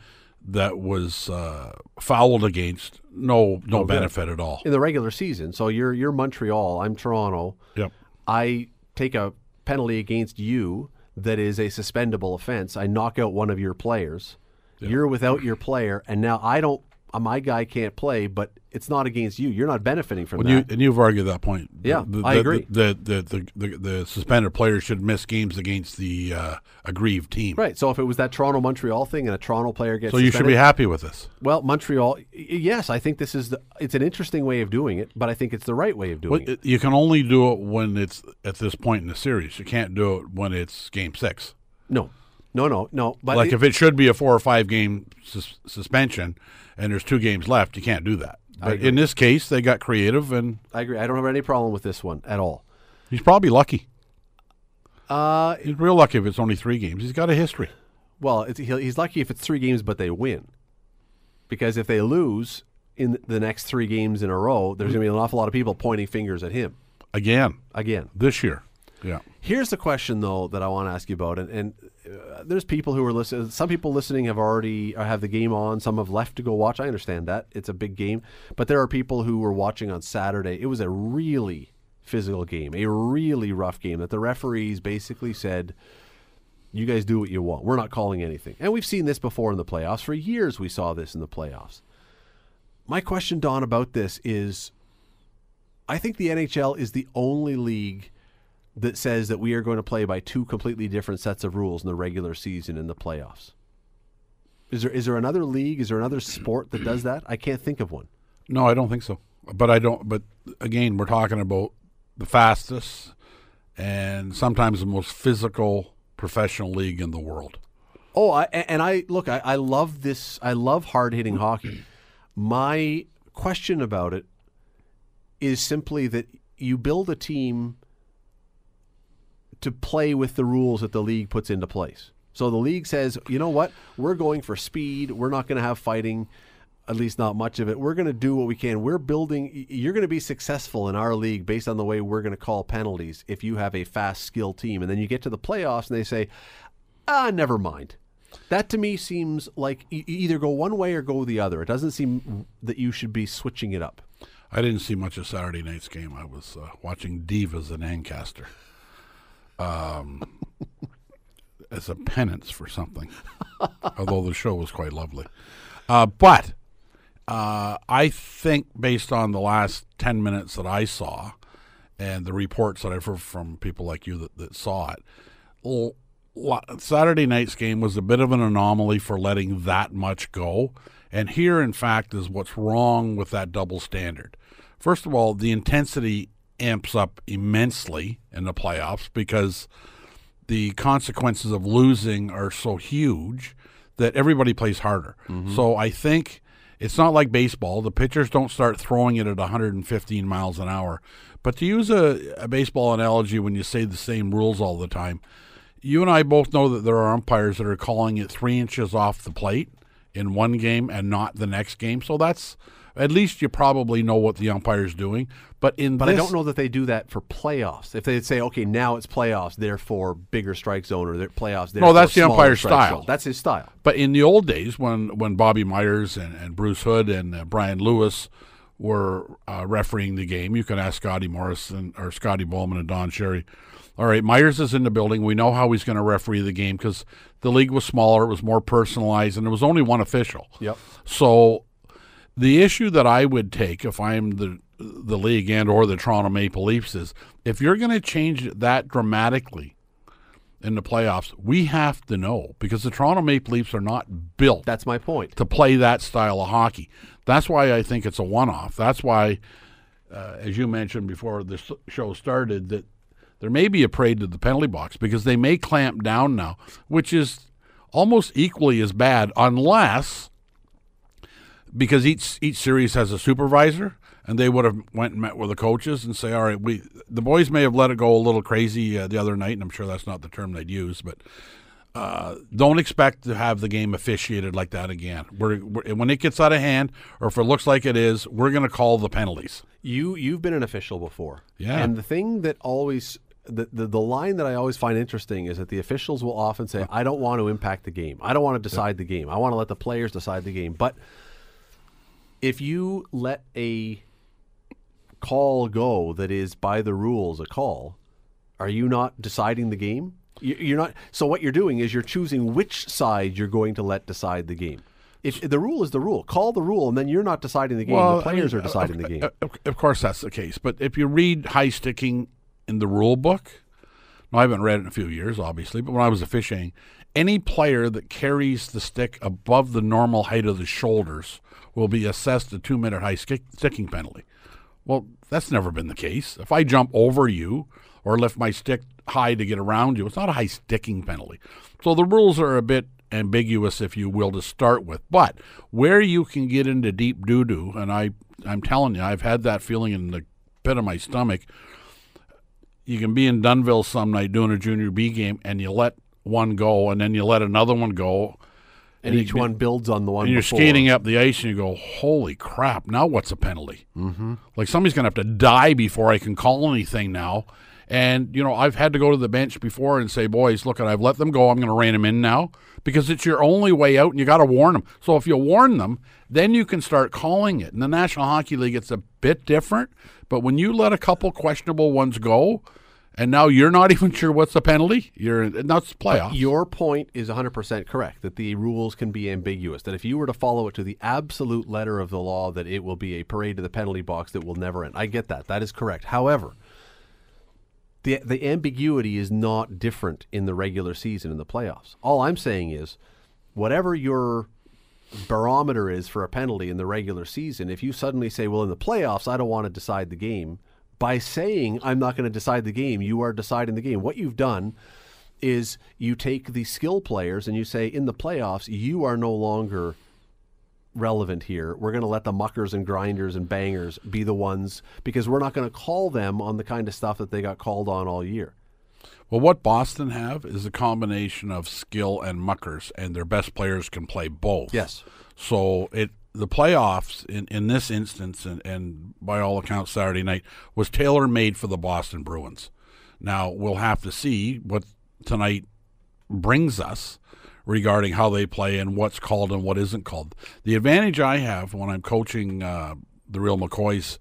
that was uh, fouled against no no good. benefit at all. in the regular season. So you're you're Montreal. I'm Toronto. Yep. I take a penalty against you that is a suspendable offense. I knock out one of your players. You're without your player, and now I don't. Uh, my guy can't play, but it's not against you. You're not benefiting from Well, that. you, and you've argued that point. Yeah, the, I agree. The the, the the the suspended player should miss games against the uh, aggrieved team. right. So if it was that Toronto Montreal thing, and a Toronto player gets So you should be happy with this. Well, Montreal. Yes, I think this is the. It's an interesting way of doing it, but I think it's the right way of doing Well, it. it- you can only do it when it's at this point in the series. You can't do it when it's game six. No, no, no, no. But like it- if it should be a four or five game sus- suspension and there's two games left, you can't do that. But in this case, they got creative, and I agree. I don't have any problem with this one at all. he's probably lucky. Uh, He's real lucky if it's only three games. He's got a history. Well, it's, he'll- he's lucky if it's three games, but they win. Because if they lose in the next three games in a row, there's going to be an awful lot of people pointing fingers at him Again, again. this year. Yeah. Here's the question, though, that I want to ask you about, and, and uh, there's people who are listening. Some people listening have already uh, have the game on. Some have left to go watch. I understand that it's a big game, but there are people who were watching on Saturday. It was a really physical game, a really rough game that the referees basically said, "You guys do what you want. We're not calling anything." And we've seen this before in the playoffs. For years, we saw this in the playoffs. My question, Don, about this is, I think the NHL is the only league that says that we are going to play by two completely different sets of rules in the regular season and the playoffs. Is there is there another league? Is there another sport that does that? I can't think of one. No, I don't think so. But I don't. But again, we're talking about the fastest and sometimes the most physical professional league in the world. Oh, I, and I look. I, I love this. I love hard hitting hockey. My question about it is simply that you build a team to play with the rules that the league puts into place. So the league says, you know what? We're going for speed. We're not going to have fighting, at least not much of it. We're going to do what we can. We're building. You're going to be successful in our league based on the way we're going to call penalties if you have a fast, skilled team. And then you get to the playoffs and they say, ah, never mind. That to me seems like you either go one way or go the other. It doesn't seem that you should be switching it up. I didn't see much of Saturday night's game. I was uh, watching Divas in Ancaster. Um, as a penance for something, although the show was quite lovely. Uh, but uh, I think, based on the last 10 minutes that I saw and the reports that I've heard from people like you that, that saw it, l- Saturday night's game was a bit of an anomaly for letting that much go. And here, in fact, is what's wrong with that double standard. First of all, the intensity amps up immensely in the playoffs because the consequences of losing are so huge that everybody plays harder. Mm-hmm. So I think it's not like baseball. The pitchers don't start throwing it at 115 miles an hour. But to use a, a baseball analogy, when you say the same rules all the time, you and I both know that there are umpires that are calling it three inches off the plate in one game and not the next game. So that's at least you probably know what the umpire's doing. But in But I don't know that they do that for playoffs. If they say, okay, now it's playoffs, therefore bigger strike zone, or they're playoffs, therefore that's the umpire's style. zone. That's his style. But in the old days, when when Bobby Myers and, and Bruce Hood and uh, Brian Lewis were uh, refereeing the game, you can ask Scotty Morrison or Scotty Bowman and Don Cherry. All right, Myers is in the building. We know how he's going to referee the game because the league was smaller, it was more personalized, and there was only one official. Yep. So the issue that I would take if I'm the the league and or the Toronto Maple Leafs is if you're going to change it that dramatically in the playoffs, we have to know because the Toronto Maple Leafs are not built That's my point. to play that style of hockey. That's why I think it's a one-off. That's why, uh, as you mentioned before the show started, that there may be a parade to the penalty box because they may clamp down now, which is almost equally as bad, unless because each each series has a supervisor, and they would have went and met with the coaches and say, "All right, we the boys may have let it go a little crazy uh, the other night, and I'm sure that's not the term they'd use, but." Uh, don't expect to have the game officiated like that again. We're, we're, when it gets out of hand, or if it looks like it is, we're going to call the penalties. You you've been an official before. Yeah. And the thing that always the, the the line that I always find interesting is that the officials will often say, I don't want to impact the game. I don't want to decide the game. I want to let the players decide the game. But if you let a call go that is by the rules a call, are you not deciding the game? You- You're not. So what you're doing is you're choosing which side you're going to let decide the game. If the rule is the rule, call the rule, and then you're not deciding the game. the I players mean, are deciding of, the game. Of, of course, that's the case. But if you read high sticking in the rule book, now, I haven't read it in a few years, obviously, but when I was officiating, any player that carries the stick above the normal height of the shoulders will be assessed a two minute high stick, sticking penalty. Well, that's never been the case. If I jump over you or lift my stick high to get around you, it's not a high sticking penalty. So the rules are a bit ambiguous, if you will, to start with. But where you can get into deep doo doo, and I, I'm telling you, I've had that feeling in the pit of my stomach. You can be in Dunnville some night doing a junior B game, and you let one go, and then you let another one go, and each one builds on the one. and you're before. skating up the ice and you go, holy crap, now what's a penalty? Mm-hmm. Like somebody's going to have to die before I can call anything now. And, you know, I've had to go to the bench before and say, boys, look, at I've let them go. I'm going to rein them in now because it's your only way out and you got to warn them. So if you warn them, then you can start calling it. In the National Hockey League, it's a bit different. But when you let a couple questionable ones go, and now you're not even sure what's the penalty, you're and that's playoffs. Your point is 100% correct that the rules can be ambiguous. That if you were to follow it to the absolute letter of the law, that it will be a parade to the penalty box that will never end. I get that. That is correct. However, the the ambiguity is not different in the regular season in the playoffs. All I'm saying is, whatever your barometer is for a penalty in the regular season, if you suddenly say, "Well, in the playoffs, I don't want to decide the game," by saying I'm not going to decide the game, you are deciding the game. What you've done is you take the skill players and you say, in the playoffs, you are no longer relevant here. We're going to let the muckers and grinders and bangers be the ones because we're not going to call them on the kind of stuff that they got called on all year. Well, what Boston have is a combination of skill and muckers, and their best players can play both. Yes. So it the playoffs in, in this instance, and, and by all accounts, Saturday night was tailor made for the Boston Bruins. Now we'll have to see what tonight brings us regarding how they play and what's called and what isn't called. The advantage I have when I'm coaching uh, the real McCoys,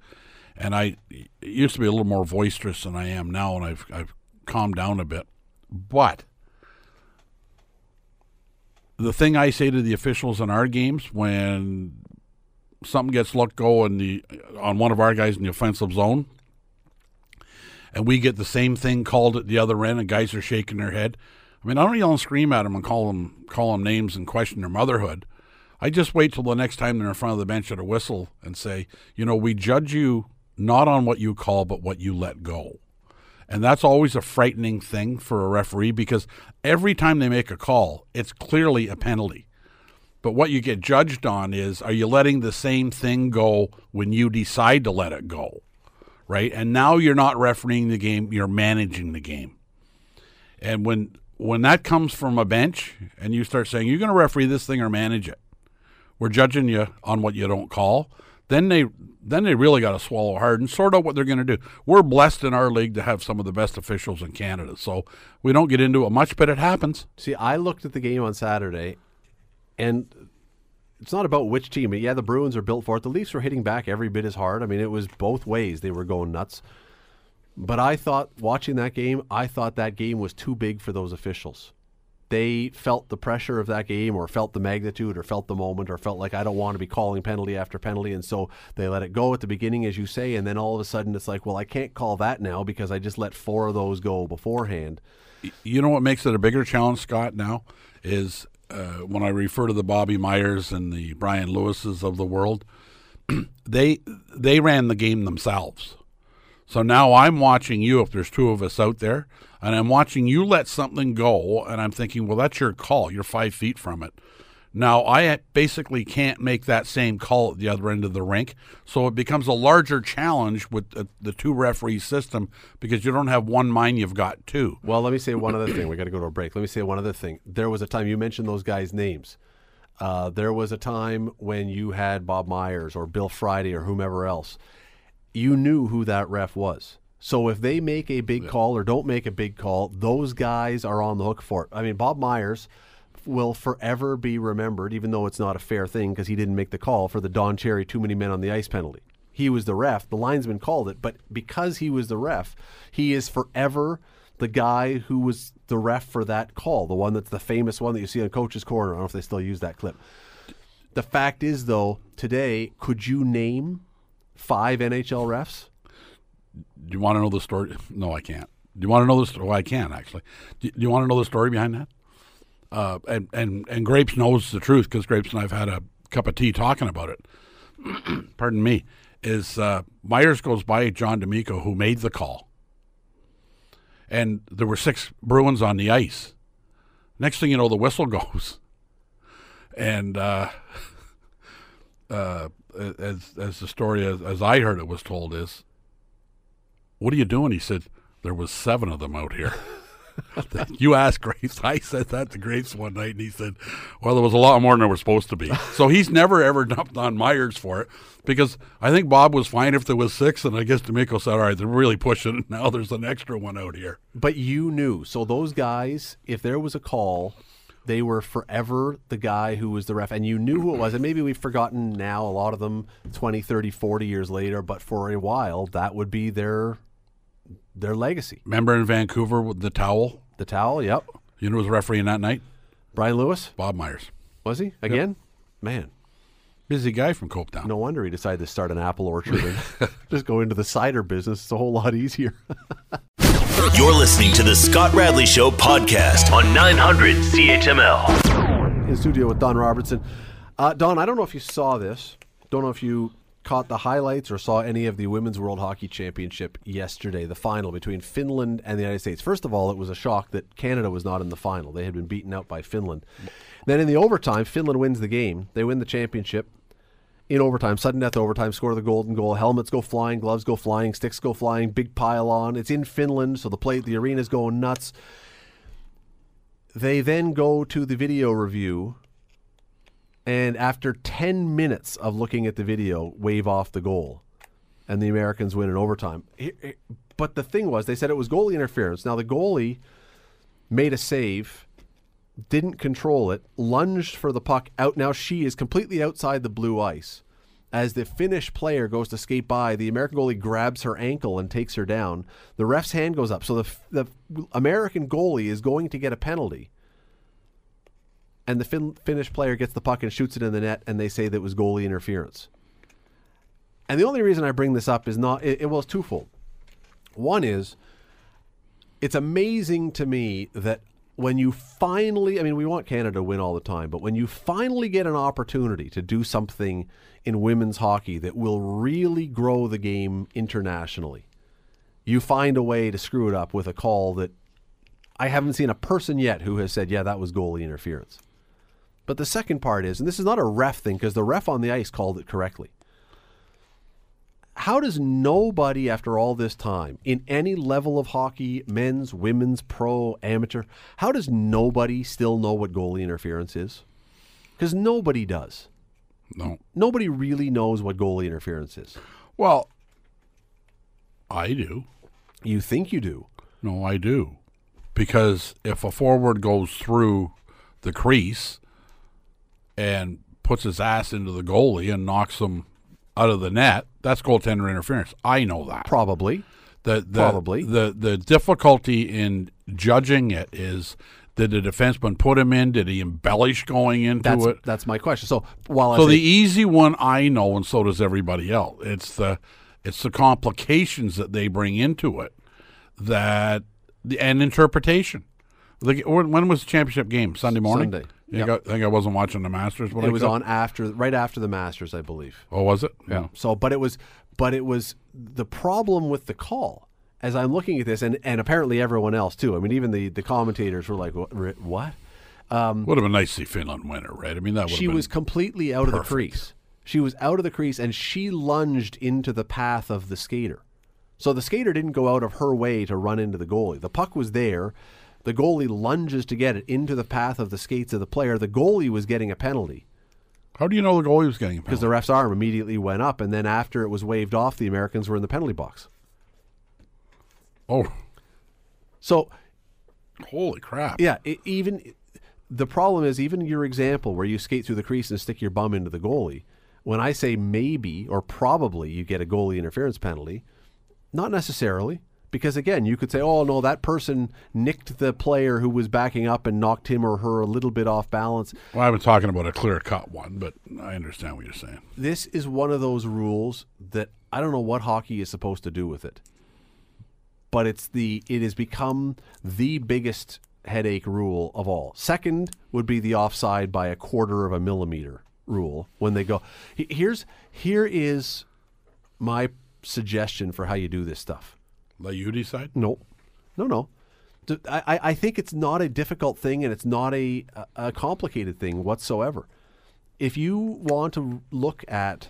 and I used to be a little more boisterous than I am now, and I've I've calmed down a bit, but the thing I say to the officials in our games when something gets let go in the on one of our guys in the offensive zone, and we get the same thing called at the other end, and guys are shaking their head. I mean, I don't yell and scream at them and call them call them names and question their motherhood. I just wait till the next time they're in front of the bench at a whistle and say, you know, we judge you not on what you call, but what you let go. And that's always a frightening thing for a referee because every time they make a call, it's clearly a penalty. But what you get judged on is are you letting the same thing go when you decide to let it go? Right? And now you're not refereeing the game, you're managing the game. And when when that comes from a bench and you start saying you're going to referee this thing or manage it, we're judging you on what you don't call. Then they then they really got to swallow hard and sort out what they're going to do. We're blessed in our league to have some of the best officials in Canada, so we don't get into it much, but it happens. See, I looked at the game on Saturday, and it's not about which team. But yeah, the Bruins are built for it. The Leafs were hitting back every bit as hard. I mean, it was both ways. They were going nuts. But I thought, watching that game, I thought that game was too big for those officials they felt the pressure of that game or felt the magnitude or felt the moment or felt like I don't want to be calling penalty after penalty. And so they let it go at the beginning, as you say. And then all of a sudden it's like, well, I can't call that now because I just let four of those go beforehand. You know what makes it a bigger challenge, Scott, now is uh, when I refer to the Bobby Myers and the Brian Lewises of the world, they they ran the game themselves. So now I'm watching you, if there's two of us out there, and I'm watching you let something go, and I'm thinking, well, that's your call. You're five feet from it. Now, I basically can't make that same call at the other end of the rink. So it becomes a larger challenge with the, two referee system because you don't have one mind, you've got two. Well, let me say one other thing. We got to go to a break. Let me say one other thing. There was a time you mentioned those guys' names. Uh, there was a time when you had Bob Myers or Bill Friday or whomever else you knew who that ref was. So if they make a big call or don't make a big call, those guys are on the hook for it. I mean, Bob Myers will forever be remembered, even though it's not a fair thing because he didn't make the call for the Don Cherry too many men on the ice penalty. He was the ref. The linesman called it, but because he was the ref, he is forever the guy who was the ref for that call, the one that's the famous one that you see on Coach's Corner. I don't know if they still use that clip. The fact is, though, today, could you name five NHL refs? Do you want to know the story? No, I can't. Do you want to know the story? Well, I can actually. Do you want to know the story behind that? Uh, and and and Grapes knows the truth because Grapes and I've had a cup of tea talking about it. Pardon me. Is uh, Myers goes by John D'Amico who made the call, and there were six Bruins on the ice. Next thing you know, the whistle goes, and uh, uh, as as the story as, as I heard it was told is, what are you doing? He said there was seven of them out here. you asked Grapes. I said that to Grapes one night, and he said, "Well, there was a lot more than there was supposed to be." So he's never ever dumped on Myers for it because I think Bob was fine if there was six, and I guess D'Amico said, "All right, they're really pushing it now. There's an extra one out here." But you knew, so those guys, if there was a call they were forever the guy who was the ref and you knew who it was and maybe we've forgotten now a lot of them 20 30 40 years later but for a while that would be their their legacy remember in vancouver with the towel the towel yep you know who was refereeing that night brian lewis bob myers was he again yep. man busy guy from Copetown. No wonder he decided to start an apple orchard and just go into the cider business. It's a whole lot easier. You're listening to the Scott Radley Show podcast on 900 CHML. In studio with Don Robertson. Uh, Don, I don't know if you saw this. Don't know if you caught the highlights or saw any of the Women's World Hockey Championship yesterday, the final between Finland and the United States. First of all, it was a shock that Canada was not in the final. They had been beaten out by Finland. Then in the overtime, Finland wins the game. They win the championship. in overtime, sudden death overtime, score the golden goal. Helmets go flying, gloves go flying, sticks go flying, big pile on. It's in Finland, so the plate, the arena's going nuts. They then go to the video review, and after 10 minutes of looking at the video, wave off the goal, and the Americans win in overtime. Here- here- But the thing was, they said it was goalie interference. Now, the goalie made a save, didn't control it, lunged for the puck out. Now she is completely outside the blue ice. As the Finnish player goes to skate by, the American goalie grabs her ankle and takes her down. The ref's hand goes up. So the, the American goalie is going to get a penalty. And the fin- Finnish player gets the puck and shoots it in the net, and they say that was goalie interference. And the only reason I bring this up is not, it, it was twofold. One is, it's amazing to me that when you finally, I mean, we want Canada to win all the time, but when you finally get an opportunity to do something in women's hockey that will really grow the game internationally, you find a way to screw it up with a call that I haven't seen a person yet who has said, yeah, that was goalie interference. But the second part is, and this is not a ref thing because the ref on the ice called it correctly how does nobody after all this time in any level of hockey men's women's pro amateur how does nobody still know what goalie interference is because nobody does No. nobody really knows what goalie interference is Well, I do. you think you do No, I do. Because if a forward goes through the crease and puts his ass into the goalie and knocks him out of the net, that's goaltender interference. I know that. probably The, the, Probably. The the difficulty in judging it is did the defenseman put him in? Did he embellish going into that's it? that's my question so while So the easy one I know, and so does everybody else. It's the it's the complications that they bring into it that the and interpretation. When when was the championship game? Sunday morning. Sunday. Yep. got- think I wasn't watching the Masters. I it was got- on after right after the masters i believe Oh, was it? Yeah. Hmm. So, but it was, but it was the problem with the call. As I'm looking at this, and, and apparently everyone else too. I mean, even the, the commentators were like, "What? what? Would have been nice to see Finland win it, right? I mean, that She was completely out of the crease. She was out of the crease, and she lunged into the path of the skater. So the skater didn't go out of her way to run into the goalie. The puck was there. The goalie lunges to get it into the path of the skates of the player. The goalie was getting a penalty. How do you know the goalie was getting a penalty? because the ref's arm immediately went up, and then after it was waved off, the Americans were in the penalty box. Oh, So holy crap! yeah, it, even the problem is even your example where you skate through the crease and stick your bum into the goalie. When I say maybe or probably you get a goalie interference penalty, not necessarily. Because again, you could say, "Oh no, that person nicked the player who was backing up and knocked him or her a little bit off balance." Well, I've been talking about a clear cut one, but I understand what you're saying. this is one of those rules that I don't know what hockey is supposed to do with it. But it's the it has become the biggest headache rule of all. Second would be the offside by a quarter of a millimeter rule when they go here's here is my suggestion for how you do this stuff. Let you decide. No, no, no. I think it's not a difficult thing and it's not a, a a complicated thing whatsoever. If you want to look at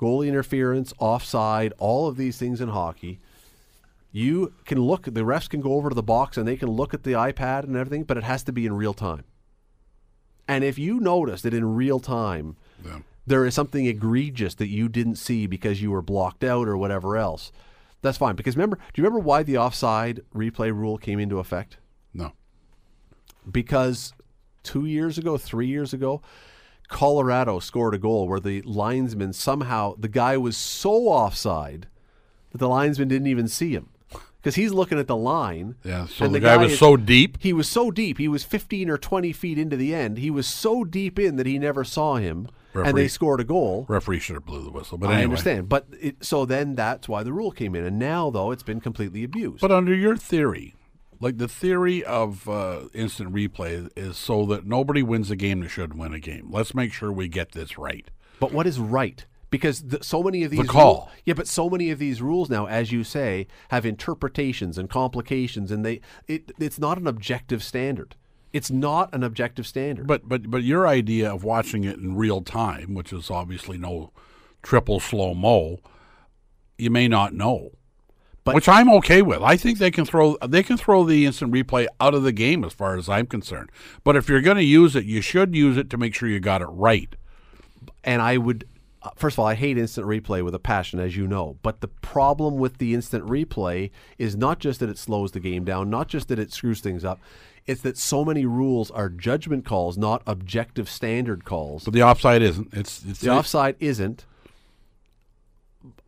goalie interference, offside, all of these things in hockey, you can look, the refs can go over to the box and they can look at the iPad and everything, but it has to be in real time. And if you notice that in real time, Yeah. there is something egregious that you didn't see because you were blocked out or whatever else, that's fine. Because remember, do you remember why the offside replay rule came into effect? No. Because two years ago, three years ago, Colorado scored a goal where the linesman somehow, the guy was so offside that the linesman didn't even see him. Because he's looking at the line. Yeah. So and the, guy, was is- so deep. he was so deep. He was 15 or 20 feet into the end. He was so deep in that he never saw him, and they scored a goal. Referee should have blew the whistle. But I understand, but it, so then that's why the rule came in, and now though it's been completely abused. But under your theory, like the theory of uh, instant replay is so that nobody wins a game that should win a game. Let's make sure we get this right. But what is right? Because th- so many of these call. rules- yeah, but so many of these rules now, as you say, have interpretations and complications, and they it it's not an objective standard. It's not an objective standard. But but but your idea of watching it in real time, which is obviously no triple slow mo, you may not know. But- which I'm okay with. I think they can throw they can throw the instant replay out of the game as far as I'm concerned. But if you're going to use it, you should use it to make sure you got it right. and I would uh, first of all, I hate instant replay with a passion, as you know. But the problem with the instant replay is not just that it slows the game down, not just that it screws things up. It's that so many rules are judgment calls, not objective standard calls. But the offside isn't. It's it's The offside isn't.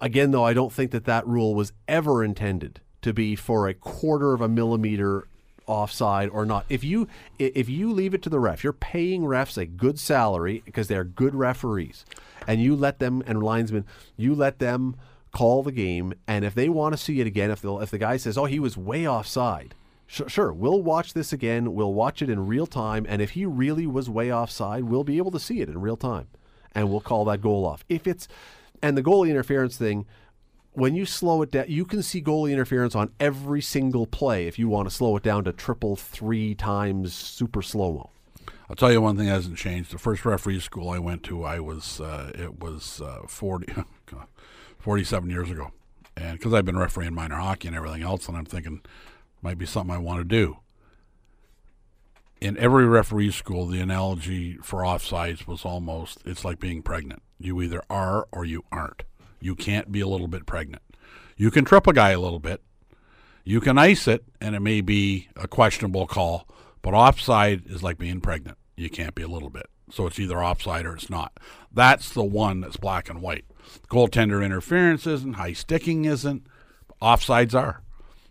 Again, though, I don't think that that rule was ever intended to be for a quarter of a millimeter offside or not. If you if you leave it to the ref, you're paying refs a good salary because they're good referees, and you let them and linesmen, you let them call the game, and if they want to see it again, if the if the guy says, "Oh, he was way offside," Sure, sure, we'll watch this again. We'll watch it in real time, and if he really was way offside, we'll be able to see it in real time, and we'll call that goal off. If it's and the goalie interference thing, when you slow it down, you can see goalie interference on every single play. If you want to slow it down to triple three times super slow mo. I'll tell you one thing hasn't changed. The first referee school I went to, I was uh, it was uh, 40, 47 years ago, and because I've been refereeing minor hockey and everything else, and I'm thinking might be something I want to do. In every referee school, the analogy for offsides was almost it's like being pregnant. You either are or you aren't. You can't be a little bit pregnant. You can trip a guy a little bit, you can ice it, and it may be a questionable call, but offside is like being pregnant. You can't be a little bit. So it's either offside or it's not. That's the one that's black and white. Goaltender interference isn't, high sticking isn't, offsides are.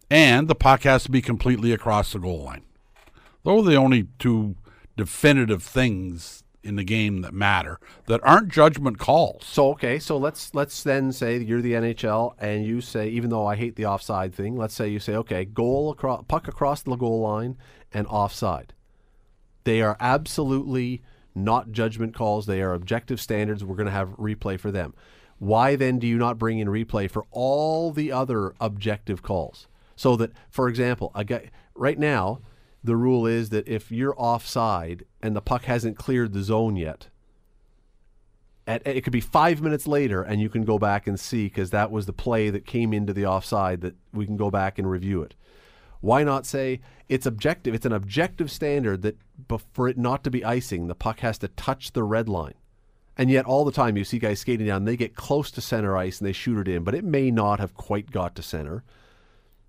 And the puck has to be completely across the goal line. Those are the only two definitive things in the game that matter that aren't judgment calls. So okay, so let's let's then say you're the NHL and you say even though I hate the offside thing, let's say you say okay, goal across puck across the goal line and offside. They are absolutely not judgment calls. They are objective standards. We're going to have replay for them. Why then do you not bring in replay for all the other objective calls? So that, for example, a guy right now, the rule is that if you're offside and the puck hasn't cleared the zone yet, at, it could be five minutes later, and you can go back and see because that was the play that came into the offside that we can go back and review it. Why not say it's objective? It's an objective standard that for it not to be icing, the puck has to touch the red line. And yet, all the time you see guys skating down, they get close to center ice and they shoot it in, but it may not have quite got to center.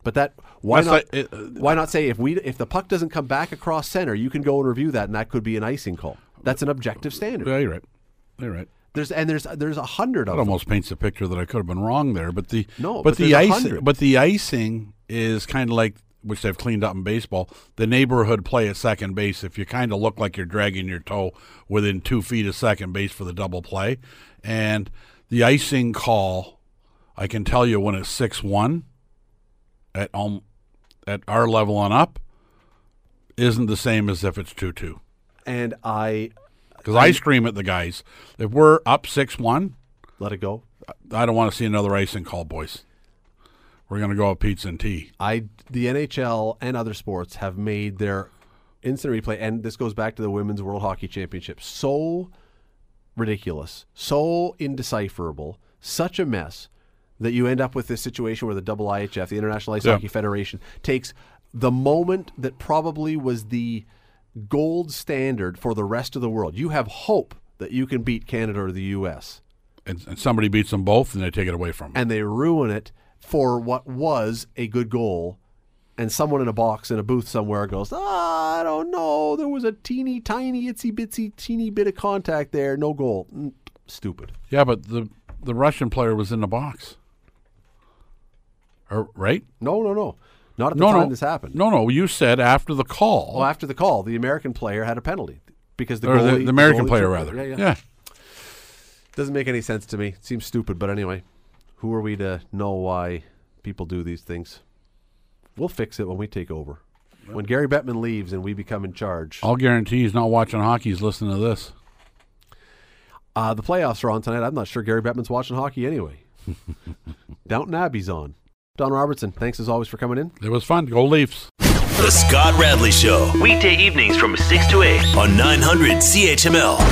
But that why That's not? like- it- uh, why not say if we if the puck doesn't come back across center, you can go and review that, and that could be an icing call. That's an objective standard. Yeah, you're right. You're right. There's and there's there's a hundred of them. almost paints a picture that I could have been wrong there. But the No, but, but the icing, but the icing is kind of like which they've cleaned up in baseball. The neighborhood play at second base. If you kind of look like you're dragging your toe within two feet of second base for the double play, and the icing call, I can tell you when it's six one at um, at our level and up, isn't the same as if it's two two. and I Because I scream at the guys if we're up six one. let it go. I don't want to see another icing call, boys. We're going to go with pizza and tea. I the NHL and other sports have made their instant replay, and this goes back to the Women's World Hockey Championship. So ridiculous, so indecipherable, such a mess that you end up with this situation where the double IHF, the International Ice Yeah. Hockey Federation, takes the moment that probably was the gold standard for the rest of the world. You have hope that you can beat Canada or the U.S. And, and somebody beats them both, and they take it away from them. and they ruin it for what was a good goal. And someone in a box in a booth somewhere goes, ah, I don't know. There was a teeny tiny itsy bitsy teeny bit of contact there. No goal. Mm, Stupid. yeah, but the the Russian player was in the box. Or, right? No, no, no. Not at the No, time no. this happened. No, no. You said after the call, Well, after the call, the American player had a penalty because the or goalie, the, the American goalie player rather. Yeah, yeah. yeah. Doesn't make any sense to me. It seems stupid, but anyway, who are we to know why people do these things? We'll fix it when we take over. When Gary Bettman leaves and we become in charge. I'll guarantee he's not watching hockey. He's listening to this. Uh, the playoffs are on tonight. I'm not sure Gary Bettman's watching hockey anyway. Downton Abbey's on. Don Robertson, thanks as always for coming in. It was fun. Go Leafs. The Scott Radley Show. Weekday evenings from 6 to 8 on 900 CHML.